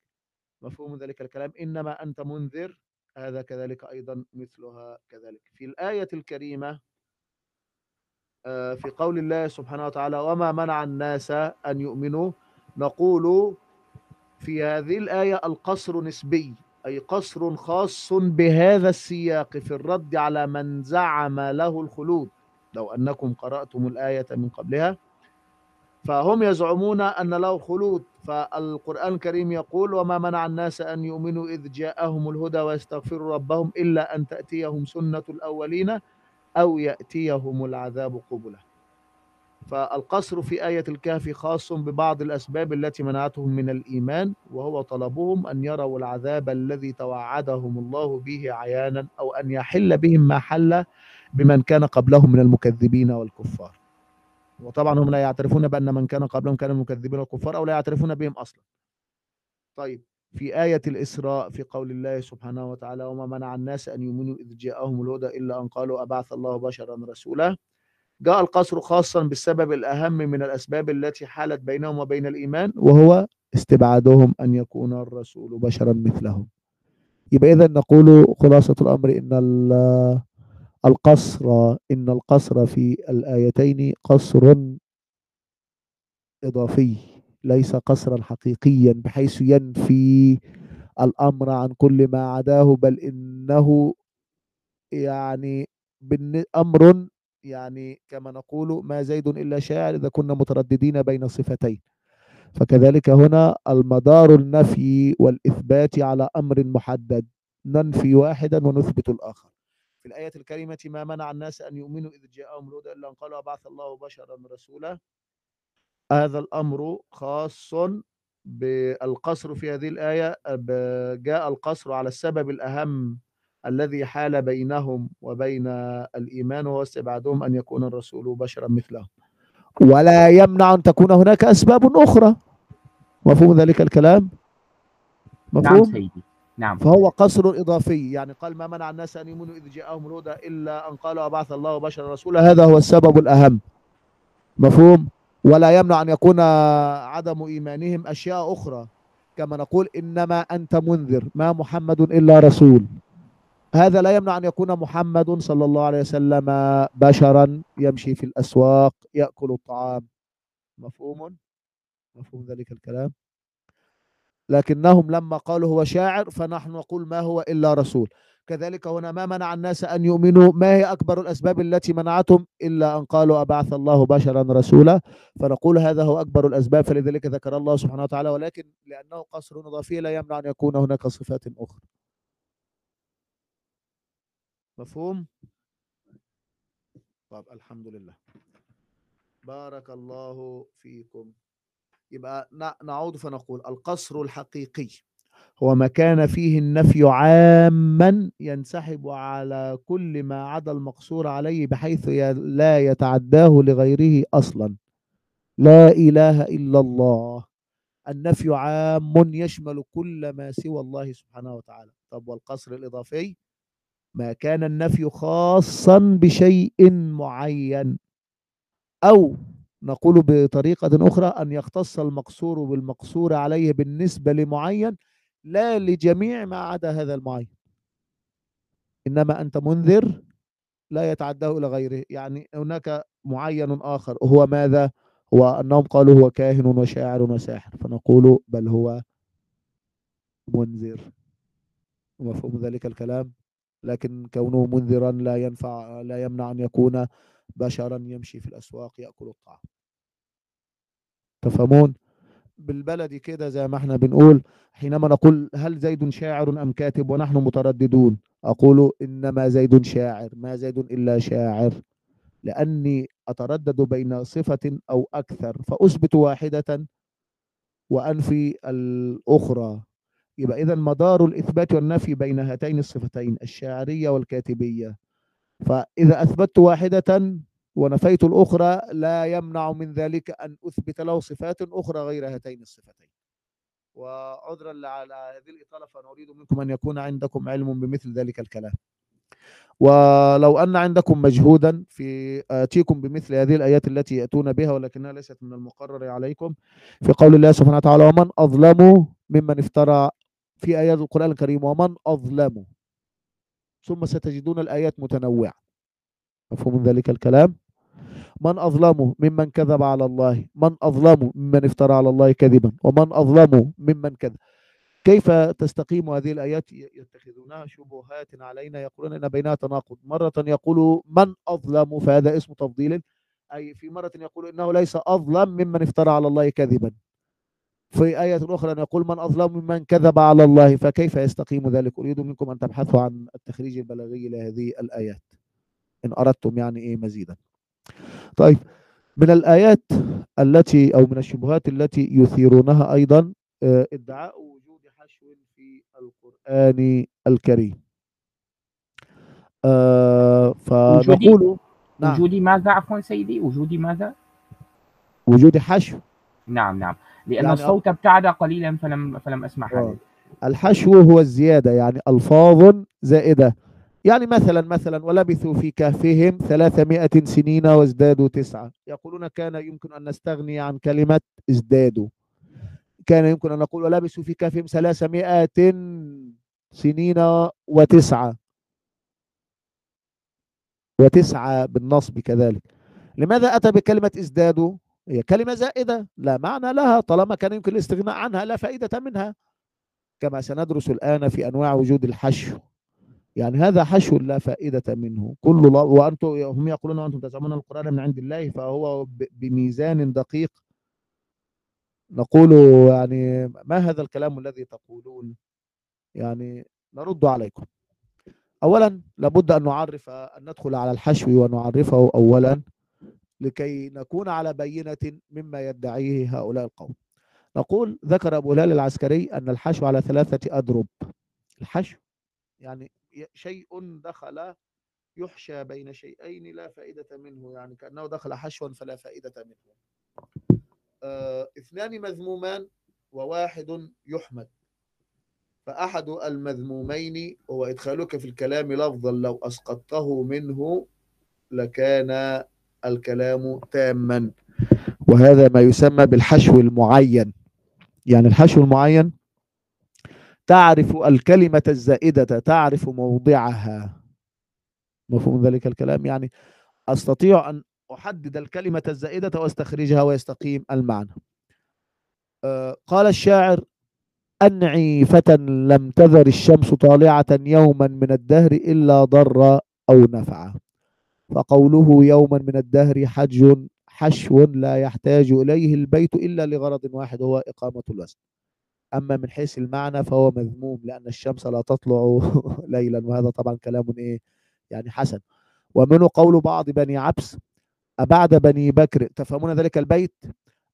مفهوم ذلك الكلام. إنما أنت منذر. هذا كذلك أيضا مثلها كذلك. في الآية الكريمة آه، في قول الله سبحانه وتعالى وما منع الناس أن يؤمنوا نقول في هذه الآية القصر نسبي أي قصر خاص بهذا السياق في الرد على من زعم له الخلود. لو أنكم قرأتم الآية من قبلها فهم يزعمون أن له خلود فالقرآن الكريم يقول وما منع الناس أن يؤمنوا إذ جاءهم الهدى ويستغفروا ربهم إلا أن تأتيهم سنة الأولين أو يأتيهم العذاب قبلا. فالقصر في آية الكهف خاص ببعض الأسباب التي منعتهم من الإيمان وهو طلبهم أن يروا العذاب الذي توعدهم الله به عيانا أو أن يحل بهم ما حل بمن كان قبلهم من المكذبين والكفار. وطبعا هم لا يعترفون بأن من كان قبلهم كانوا مكذبين والكفار أو لا يعترفون بهم أصلا. طيب في آية الإسراء في قول الله سبحانه وتعالى وما منع الناس أن يؤمنوا إذ جاءهم الهدى إلا أن قالوا أبعث الله بشرا رسولا جاء القصر خاصا بالسبب الأهم من الأسباب التي حالت بينهم وبين الإيمان وهو استبعادهم أن يكون الرسول بشرا مثلهم. يبقى إذا نقول خلاصة الأمر إن ال- القصر إن القصر في الآيتين قصر إضافي ليس قصرا حقيقيا بحيث ينفي الأمر عن كل ما عداه بل إنه يعني أمر يعني كما نقول ما زيد إلا شاعر إذا كنا مترددين بين صفتين. فكذلك هنا المدار النفي والإثبات على أمر محدد ننفي واحدا ونثبت الآخر. في الآية الكريمة ما منع الناس أن يؤمنوا إذ جاءهم الهدى إلا أن قالوا بعث الله بشرا رسولا. هذا الأمر خاص بالقصر في هذه الآية جاء القصر على السبب الأهم الذي حال بينهم وبين الإيمان وهو استبعادهم أن يكون الرسول بشرا مثلهم. ولا يمنع أن تكون هناك أسباب أخرى. مفهوم ذلك الكلام؟ نعم مفهوم سيدي. نعم. فهو قصر إضافي. يعني قال ما منع الناس أن يؤمنوا إذ جاءهم الهدى إلا أن قالوا أبعث الله بشرا رسولا. هذا هو السبب الأهم. مفهوم؟ ولا يمنع أن يكون عدم إيمانهم أشياء أخرى. كما نقول إنما أنت منذر. ما محمد إلا رسول. هذا لا يمنع أن يكون محمد صلى الله عليه وسلم بشرا يمشي في الأسواق يأكل الطعام. مفهوم؟ مفهوم ذلك الكلام. لكنهم لما قالوا هو شاعر فنحن نقول ما هو إلا رسول. كذلك هنا ما منع الناس أن يؤمنوا. ما هي أكبر الأسباب التي منعتهم؟ إلا أن قالوا أبعث الله بشرا رسولا. فنقول هذا هو أكبر الأسباب فلذلك ذكر الله سبحانه وتعالى. ولكن لأنه قصر إضافي لا يمنع أن يكون هناك صفات أخرى. مفهوم؟ طب الحمد لله. بارك الله فيكم. يبقى نعود فنقول القصر الحقيقي هو ما كان فيه النفي عاما ينسحب على كل ما عدا المقصور عليه بحيث لا يتعداه لغيره أصلا. لا إله إلا الله. النفي عام يشمل كل ما سوى الله سبحانه وتعالى. طب والقصر الإضافي؟ ما كان النفي خاصا بشيء معين. أو نقول بطريقة أخرى أن يختص المقصور بالمقصور عليه بالنسبة لمعين لا لجميع ما عدا هذا المعين. إنما أنت منذر لا يتعداه إلى غيره. يعني هناك معين آخر هو ماذا؟ هو أنهم قالوا هو كاهن وشاعر وساحر فنقول بل هو منذر. مفهوم ذلك الكلام؟ لكن كونه منذرا لا ينفع لا يمنع أن يكون بشرا يمشي في الأسواق يأكل الطعام. تفهمون؟ بالبلدي كده زي ما إحنا بنقول حينما نقول هل زيد شاعر أم كاتب ونحن مترددون أقول إنما زيد شاعر. ما زيد إلا شاعر. لأني أتردد بين صفة أو أكثر فأثبت واحدة وأنفي الأخرى. يبقى إذا مدار الإثبات والنفي بين هاتين الصفتين الشاعرية والكاتبية. فإذا أثبتت واحدة ونفيت الأخرى لا يمنع من ذلك أن أثبت له صفات أخرى غير هاتين الصفتين. وعذرا على هذه الإطالة فأنا أريد منكم أن يكون عندكم علم بمثل ذلك الكلام. ولو أن عندكم مجهودا في آتيكم بمثل هذه الآيات التي يأتون بها ولكنها ليست من المقرر عليكم في قول الله سبحانه وتعالى ومن أظلم ممن افترى في آيات القرآن الكريم ومن أظلم ثم ستجدون الآيات متنوعة مفهوم ذلك الكلام؟ من أظلم ممن كذب على الله من أظلم ممن افترى على الله كذبا ومن أظلم ممن كذب. كيف تستقيم هذه الآيات؟ يتخذونها شبهات علينا يقولون إن بينها تناقض. مرة يقول من أظلم فهذا اسم تفضيل أي في مرة يقول إنه ليس أظلم ممن افترى على الله كذبا. في آية أخرى يقول من أظلم ممن كذب على الله فكيف يستقيم ذلك؟ أريد منكم أن تبحثوا عن التخريج البلاغي لهذه الآيات إن أردتم يعني إيه مزيدا. طيب من الآيات التي أو من الشبهات التي يثيرونها أيضا آه، ادعاء وجود حشو في القرآن الكريم. آه، فنقول نعم. وجودي ماذا؟ عفوا سيدي وجودي ماذا؟ وجود حشو. نعم نعم. لأن يعني الصوت ابتعد قليلا فلم فلم أسمع آه. هذا الحشو هو الزيادة يعني ألفاظ زائدة. يعني مثلا مثلا ولبثوا في كهفهم ثلاثمائة سنين وازدادوا تسعة. يقولون كان يمكن أن نستغني عن كلمة ازدادوا. كان يمكن أن نقول ولبثوا في كهفهم ثلاثمائة سنين وتسعة. وتسعة بالنصب كذلك. لماذا أتى بكلمة ازدادوا؟ هي كلمة زائدة لا معنى لها طالما كان يمكن الاستغناء عنها لا فائدة منها. كما سندرس الآن في أنواع وجود الحشو. يعني هذا حشو لا فائدة منه. كل وأنتم هم يقولون وأنتم تزعمون القرآن من عند الله فهو بميزان دقيق. نقول يعني ما هذا الكلام الذي تقولون؟ يعني نرد عليكم. أولا لابد أن نعرف أن ندخل على الحشو ونعرفه أولا. لكي نكون على بينة مما يدعيه هؤلاء القوم. نقول ذكر أبو هلال العسكري أن الحشو على ثلاثة أضرب. الحشو يعني شيء دخل يحشى بين شيئين لا فائدة منه يعني كأنه دخل حشوا فلا فائدة منه. آه اثنان مذمومان وواحد يحمد. فأحد المذمومين هو إدخالك في الكلام لفظا لو أسقطته منه لكان الكلام تاما. وهذا ما يسمى بالحشو المعين. يعني الحشو المعين تعرف الكلمة الزائدة تعرف موضعها. مفهوم ذلك الكلام؟ يعني أستطيع أن أحدد الكلمة الزائدة وأستخرجها ويستقيم المعنى. آه، قال الشاعر أنعي فتى لم تذر الشمس طالعة يوما من الدهر إلا ضر أو نفع. فقوله يوما من الدهر حج حشو لا يحتاج إليه البيت إلا لغرض واحد هو إقامة الوزن. أما من حيث المعنى فهو مذموم لأن الشمس لا تطلع ليلا وهذا طبعا كلام إيه؟ يعني حسن. ومنه قول بعض بني عبس أبعد بني بكر تفهمون ذلك البيت؟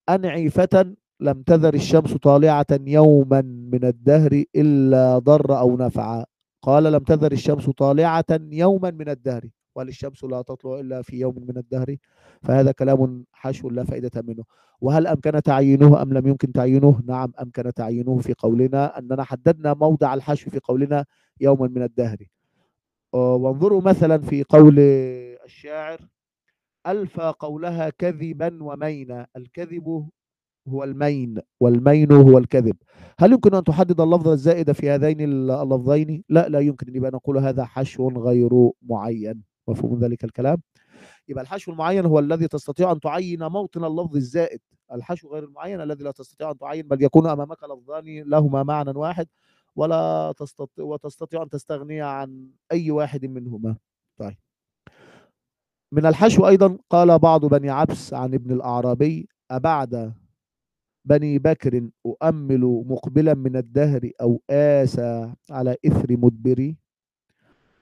أنعي فتى لم تذر الشمس طالعة يوما من الدهر إلا ضر أو نفع. قال لم تذر الشمس طالعة يوما من الدهر. وللشمس لا تطلع إلا في يوم من الدهر فهذا كلام حشو لا فائدة منه. وهل أمكن تعيينه أم لم يمكن تعيينه؟ نعم أمكن تعيينه في قولنا أننا حددنا موضع الحشو في قولنا يوما من الدهر. آه، وانظروا مثلا في قول الشاعر ألفى قولها كذبا ومينا الكذب هو المين والمين هو الكذب. هل يمكن أن تحدد اللفظ الزائد في هذين اللفظين؟ لا لا يمكن يبقى نقول هذا حشو غير معين. مفهوم ذلك الكلام؟ يبقى الحشو المعين هو الذي تستطيع أن تعين موطن اللفظ الزائد. الحشو غير المعين الذي لا تستطيع أن تعين بل يكون أمامك لفظان لهما معنى واحد ولا تستطيع وتستطيع أن تستغني عن أي واحد منهما. طيب. من الحشو أيضا قال بعض بني عبس عن ابن الأعرابي أبعد بني بكر أؤمل مقبلا من الدهر أو آسى على إثر مدبري؟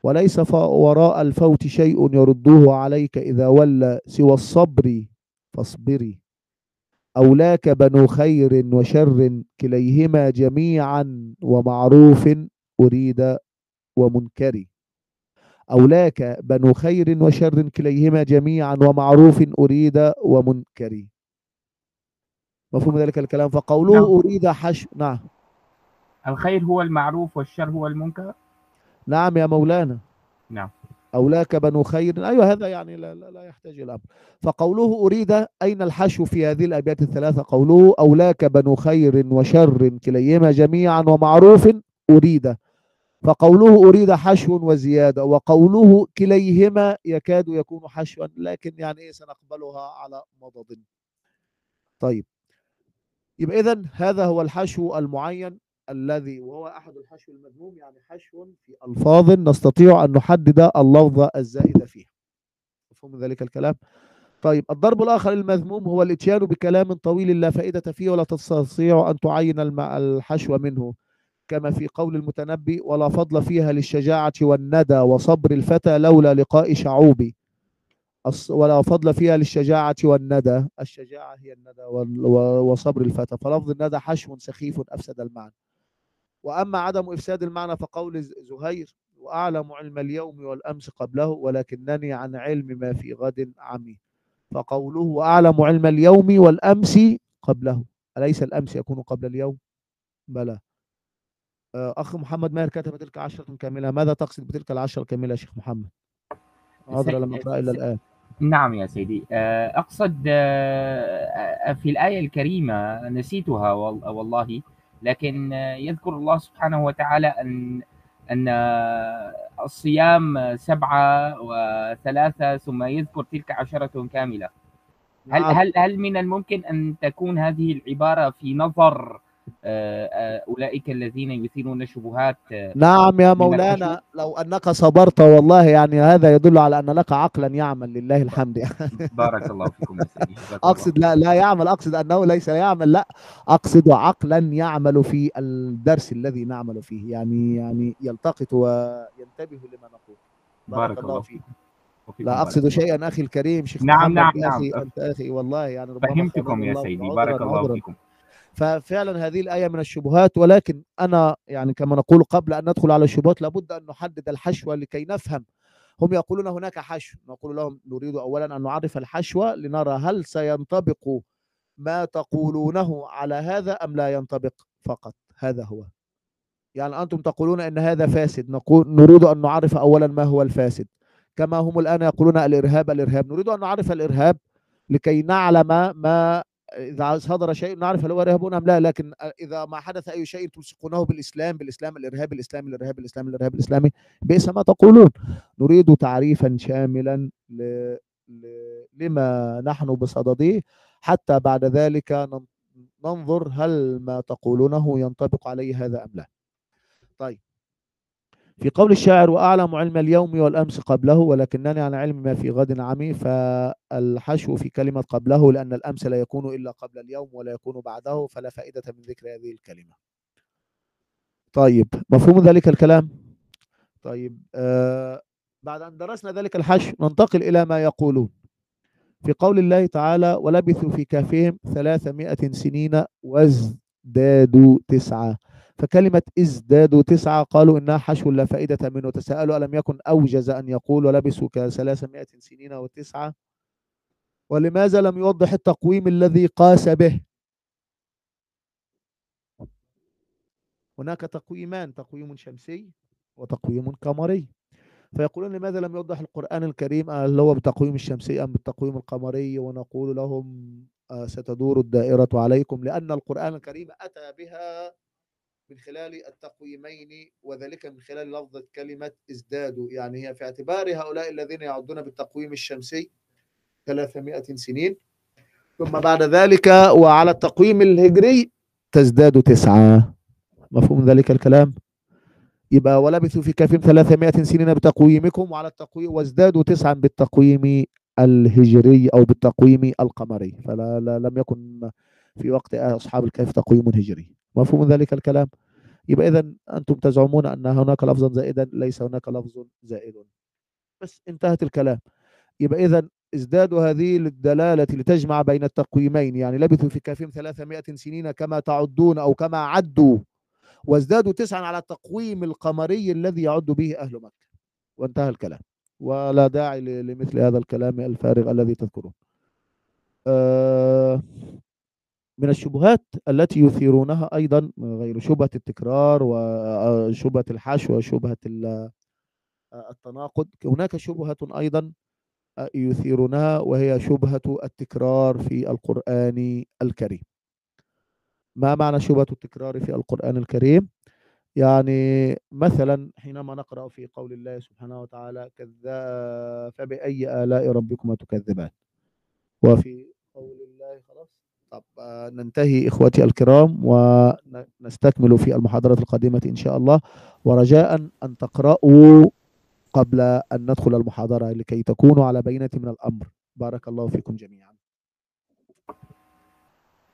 وليس وراء الفوت شيء يرده عليك إذا ولى سوى الصبر فاصبري أولاك بنو خير وشر كليهما جميعا ومعروف أريد ومنكر. أولاك بنو خير وشر كليهما جميعا ومعروف أريد ومنكر. مفهوم ذلك الكلام؟ فقوله نعم. أريد حشو نعم. الخير هو المعروف والشر هو المنكر. نعم يا مولانا. نعم. أولاك بنو خير. أيوة هذا يعني لا, لا, لا يحتاج إلى أمر. فقوله أريد أين الحشو في هذه الأبيات الثلاثة؟ قوله أولاك بنو خير وشر كليهما جميعا ومعروف أريد. فقوله أريد حشو وزيادة وقوله كليهما يكاد يكون حشوا لكن يعني إيه سنقبلها على مضض. طيب. يبقى إذن هذا هو الحشو المعين. الذي وهو أحد الحشو المذموم يعني حشو في ألفاظ نستطيع أن نحدد اللفظ الزائد فيها. مفهوم ذلك الكلام؟ طيب الضرب الآخر المذموم هو الإتيان بكلام طويل لا فائدة فيه ولا تستطيع أن تعين الحشو منه كما في قول المتنبي ولا فضل فيها للشجاعة والندى وصبر الفتى لولا لقاء شعوبي ولا فضل فيها للشجاعة والندى. الشجاعة هي الندى وصبر الفتى. فلفظ الندى حشو سخيف أفسد المعنى. وأما عدم إفساد المعنى فقول زهير وأعلم علم اليوم والأمس قبله ولكنني عن علم ما في غد عمي. فقوله وأعلم علم اليوم والأمس قبله. أليس الأمس يكون قبل اليوم؟ بلى. آه، أخ محمد ماهر كتب تلك عشرة كاملة. ماذا تقصد بتلك العشرة الكاملة يا شيخ محمد؟ عذرا لم أقرأ إلا الآن. نعم يا سيدي. آه، أقصد آه، في الآية الكريمة نسيتها وال- والله. لكن يذكر الله سبحانه وتعالى أن أن الصيام سبعة وثلاثة ثم يذكر تلك عشرة كاملة هل نعم. هل هل من الممكن أن تكون هذه العبارة في نظر آه، آه، أولئك الذين يثيرون الشبهات آه، نعم يا مولانا؟ لو أنك صبرت والله يعني هذا يدل على ان لك عقلا يعمل لله الحمد يعني بارك الله فيكم أقصد لا لا يعمل أقصد أنه ليس يعمل لا أقصد عقلا يعمل في الدرس الذي نعمل فيه يعني يعني يلتقط وينتبه لما نقول بارك الله فيك لا بارك اقصد. شيئا أخي الكريم شيخ نعم، نعم، أخي نعم. أنت أخي والله يعني ربما فهمتكم يا سيدي بارك الله. فيكم ففعلا هذه الآية من الشبهات ولكن أنا يعني كما نقول قبل أن ندخل على الشبهات لابد أن نحدد الحشوة لكي نفهم. هم يقولون هناك حشو. نقول لهم نريد أولا أن نعرف الحشوة لنرى هل سينطبق ما تقولونه على هذا أم لا ينطبق فقط. هذا هو. يعني أنتم تقولون أن هذا فاسد. نقول نريد أن نعرف أولا ما هو الفاسد. كما هم الآن يقولون الإرهاب الإرهاب. نريد أن نعرف الإرهاب لكي نعلم ما إذا صدر شيء نعرف هل هو إرهاب أم لا لكن إذا ما حدث أي شيء تلصقونه بالإسلام بالإسلام الإرهاب الإسلامي الإرهاب الإسلامي الإرهاب الإسلامي بئس ما تقولون. نريد تعريفا شاملا ل... ل... لما نحن بصدده. حتى بعد ذلك نن- ننظر هل ما تقولونه ينطبق عليه هذا أم لا. طيب. في قول الشاعر وأعلم علم اليوم والأمس قبله ولكنني عن علم ما في غد عمي. فالحشو في كلمة قبله لأن الأمس لا يكون إلا قبل اليوم ولا يكون بعده فلا فائدة من ذكر هذه الكلمة. طيب مفهوم ذلك الكلام؟ طيب آه بعد أن درسنا ذلك الحشو ننتقل إلى ما يقولون. في قول الله تعالى ولبثوا في كهفهم ثلاثمائة سنين وازدادوا تسعة. فكلمة ازدادوا تسعة قالوا إنها حشو لا فائدة منه. تساءلوا ألم يكن أوجز أن يقول ولبثوا كثلاثمائة سنين وتسعة؟ ولماذا لم يوضح التقويم الذي قاس به؟ هناك تقويمان تقويم شمسي وتقويم قمري. فيقولون لماذا لم يوضح القرآن الكريم هل هو بالتقويم الشمسي أم بالتقويم القمري؟ ونقول لهم آه، ستدور الدائرة عليكم لأن القرآن الكريم أتى بها من خلال التقويمين وذلك من خلال لفظة كلمة ازدادوا يعني هي في اعتبار هؤلاء الذين يعدون بالتقويم الشمسي 300 سنين. ثم بعد ذلك وعلى التقويم الهجري تزداد تسعة. مفهوم ذلك الكلام؟ يبقى ولبثوا في كهفهم 300 سنين بتقويمكم وعلى التقويم وازدادوا تسعا بالتقويم الهجري أو بالتقويم القمري. فلا لا لم يكن في وقت أصحاب الكهف تقويم هجري. مفهوم ذلك الكلام؟ يبقى اذا أنتم تزعمون أن هناك لفظا زائدا ليس هناك لفظ زائد. بس انتهت الكلام. يبقى اذا ازدادوا هذه الدلالة لتجمع بين التقويمين. يعني لبثوا في كهفهم 300 سنين كما تعدون أو كما عدوا وازدادوا تسعا على التقويم القمري الذي يعد به أهل مكة. وانتهى الكلام. ولا داعي لمثل هذا الكلام الفارغ الذي تذكرون آه، من الشبهات التي يثيرونها أيضا غير شبهة التكرار وشبهه الحشو وشبهه ال- التناقض. هناك شبهة أيضا يثيرونها وهي شبهة التكرار في القرآن الكريم. ما معنى شبهة التكرار في القرآن الكريم؟ يعني مثلا حينما نقرأ في قول الله سبحانه وتعالى كذا فباي آلاء ربكما تكذبان. وفي قول الله خلاص. طب آه، ننتهي اخوتي الكرام ونستكمل في المحاضرة القادمة إن شاء الله. ورجاء أن تقرأوا قبل أن ندخل المحاضرة لكي تكونوا على بينة من الأمر. بارك الله فيكم جميعا.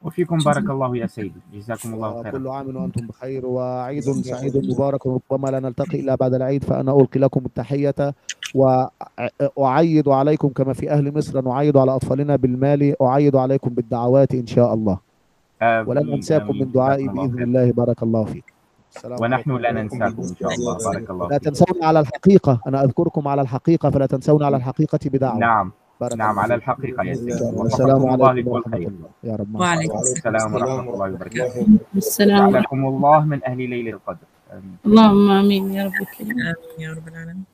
وفيكم بارك الله يا سيدي. جزاكم الله وكل خيرا. عام وأنتم بخير وعيد سعيد مبارك ربما لا نلتقي الا بعد العيد فأنا ألقي لكم التحية وأعيد عليكم كما في أهل مصر نعيد على أطفالنا بالمال أعيد عليكم بالدعوات إن شاء الله. ولن انساكم من دعائي بإذن الله بارك الله فيك. السلام ونحن لا ننساكم إن شاء الله. بارك الله لا فيك تنسون على الحقيقة. أنا أذكركم على الحقيقة فلا تنسون على الحقيقة بدعوة. نعم. بارك نعم على فيكم الحقيقة يا سيدي. السلام عليكم ورحمة الله يا رب. وعليكم السلام السلام ورحمة الله وبركاته. السلام جعلكم الله من أهل ليل القدر. اللهم آمين يا رب الكريم. آمين يا رب العالمين.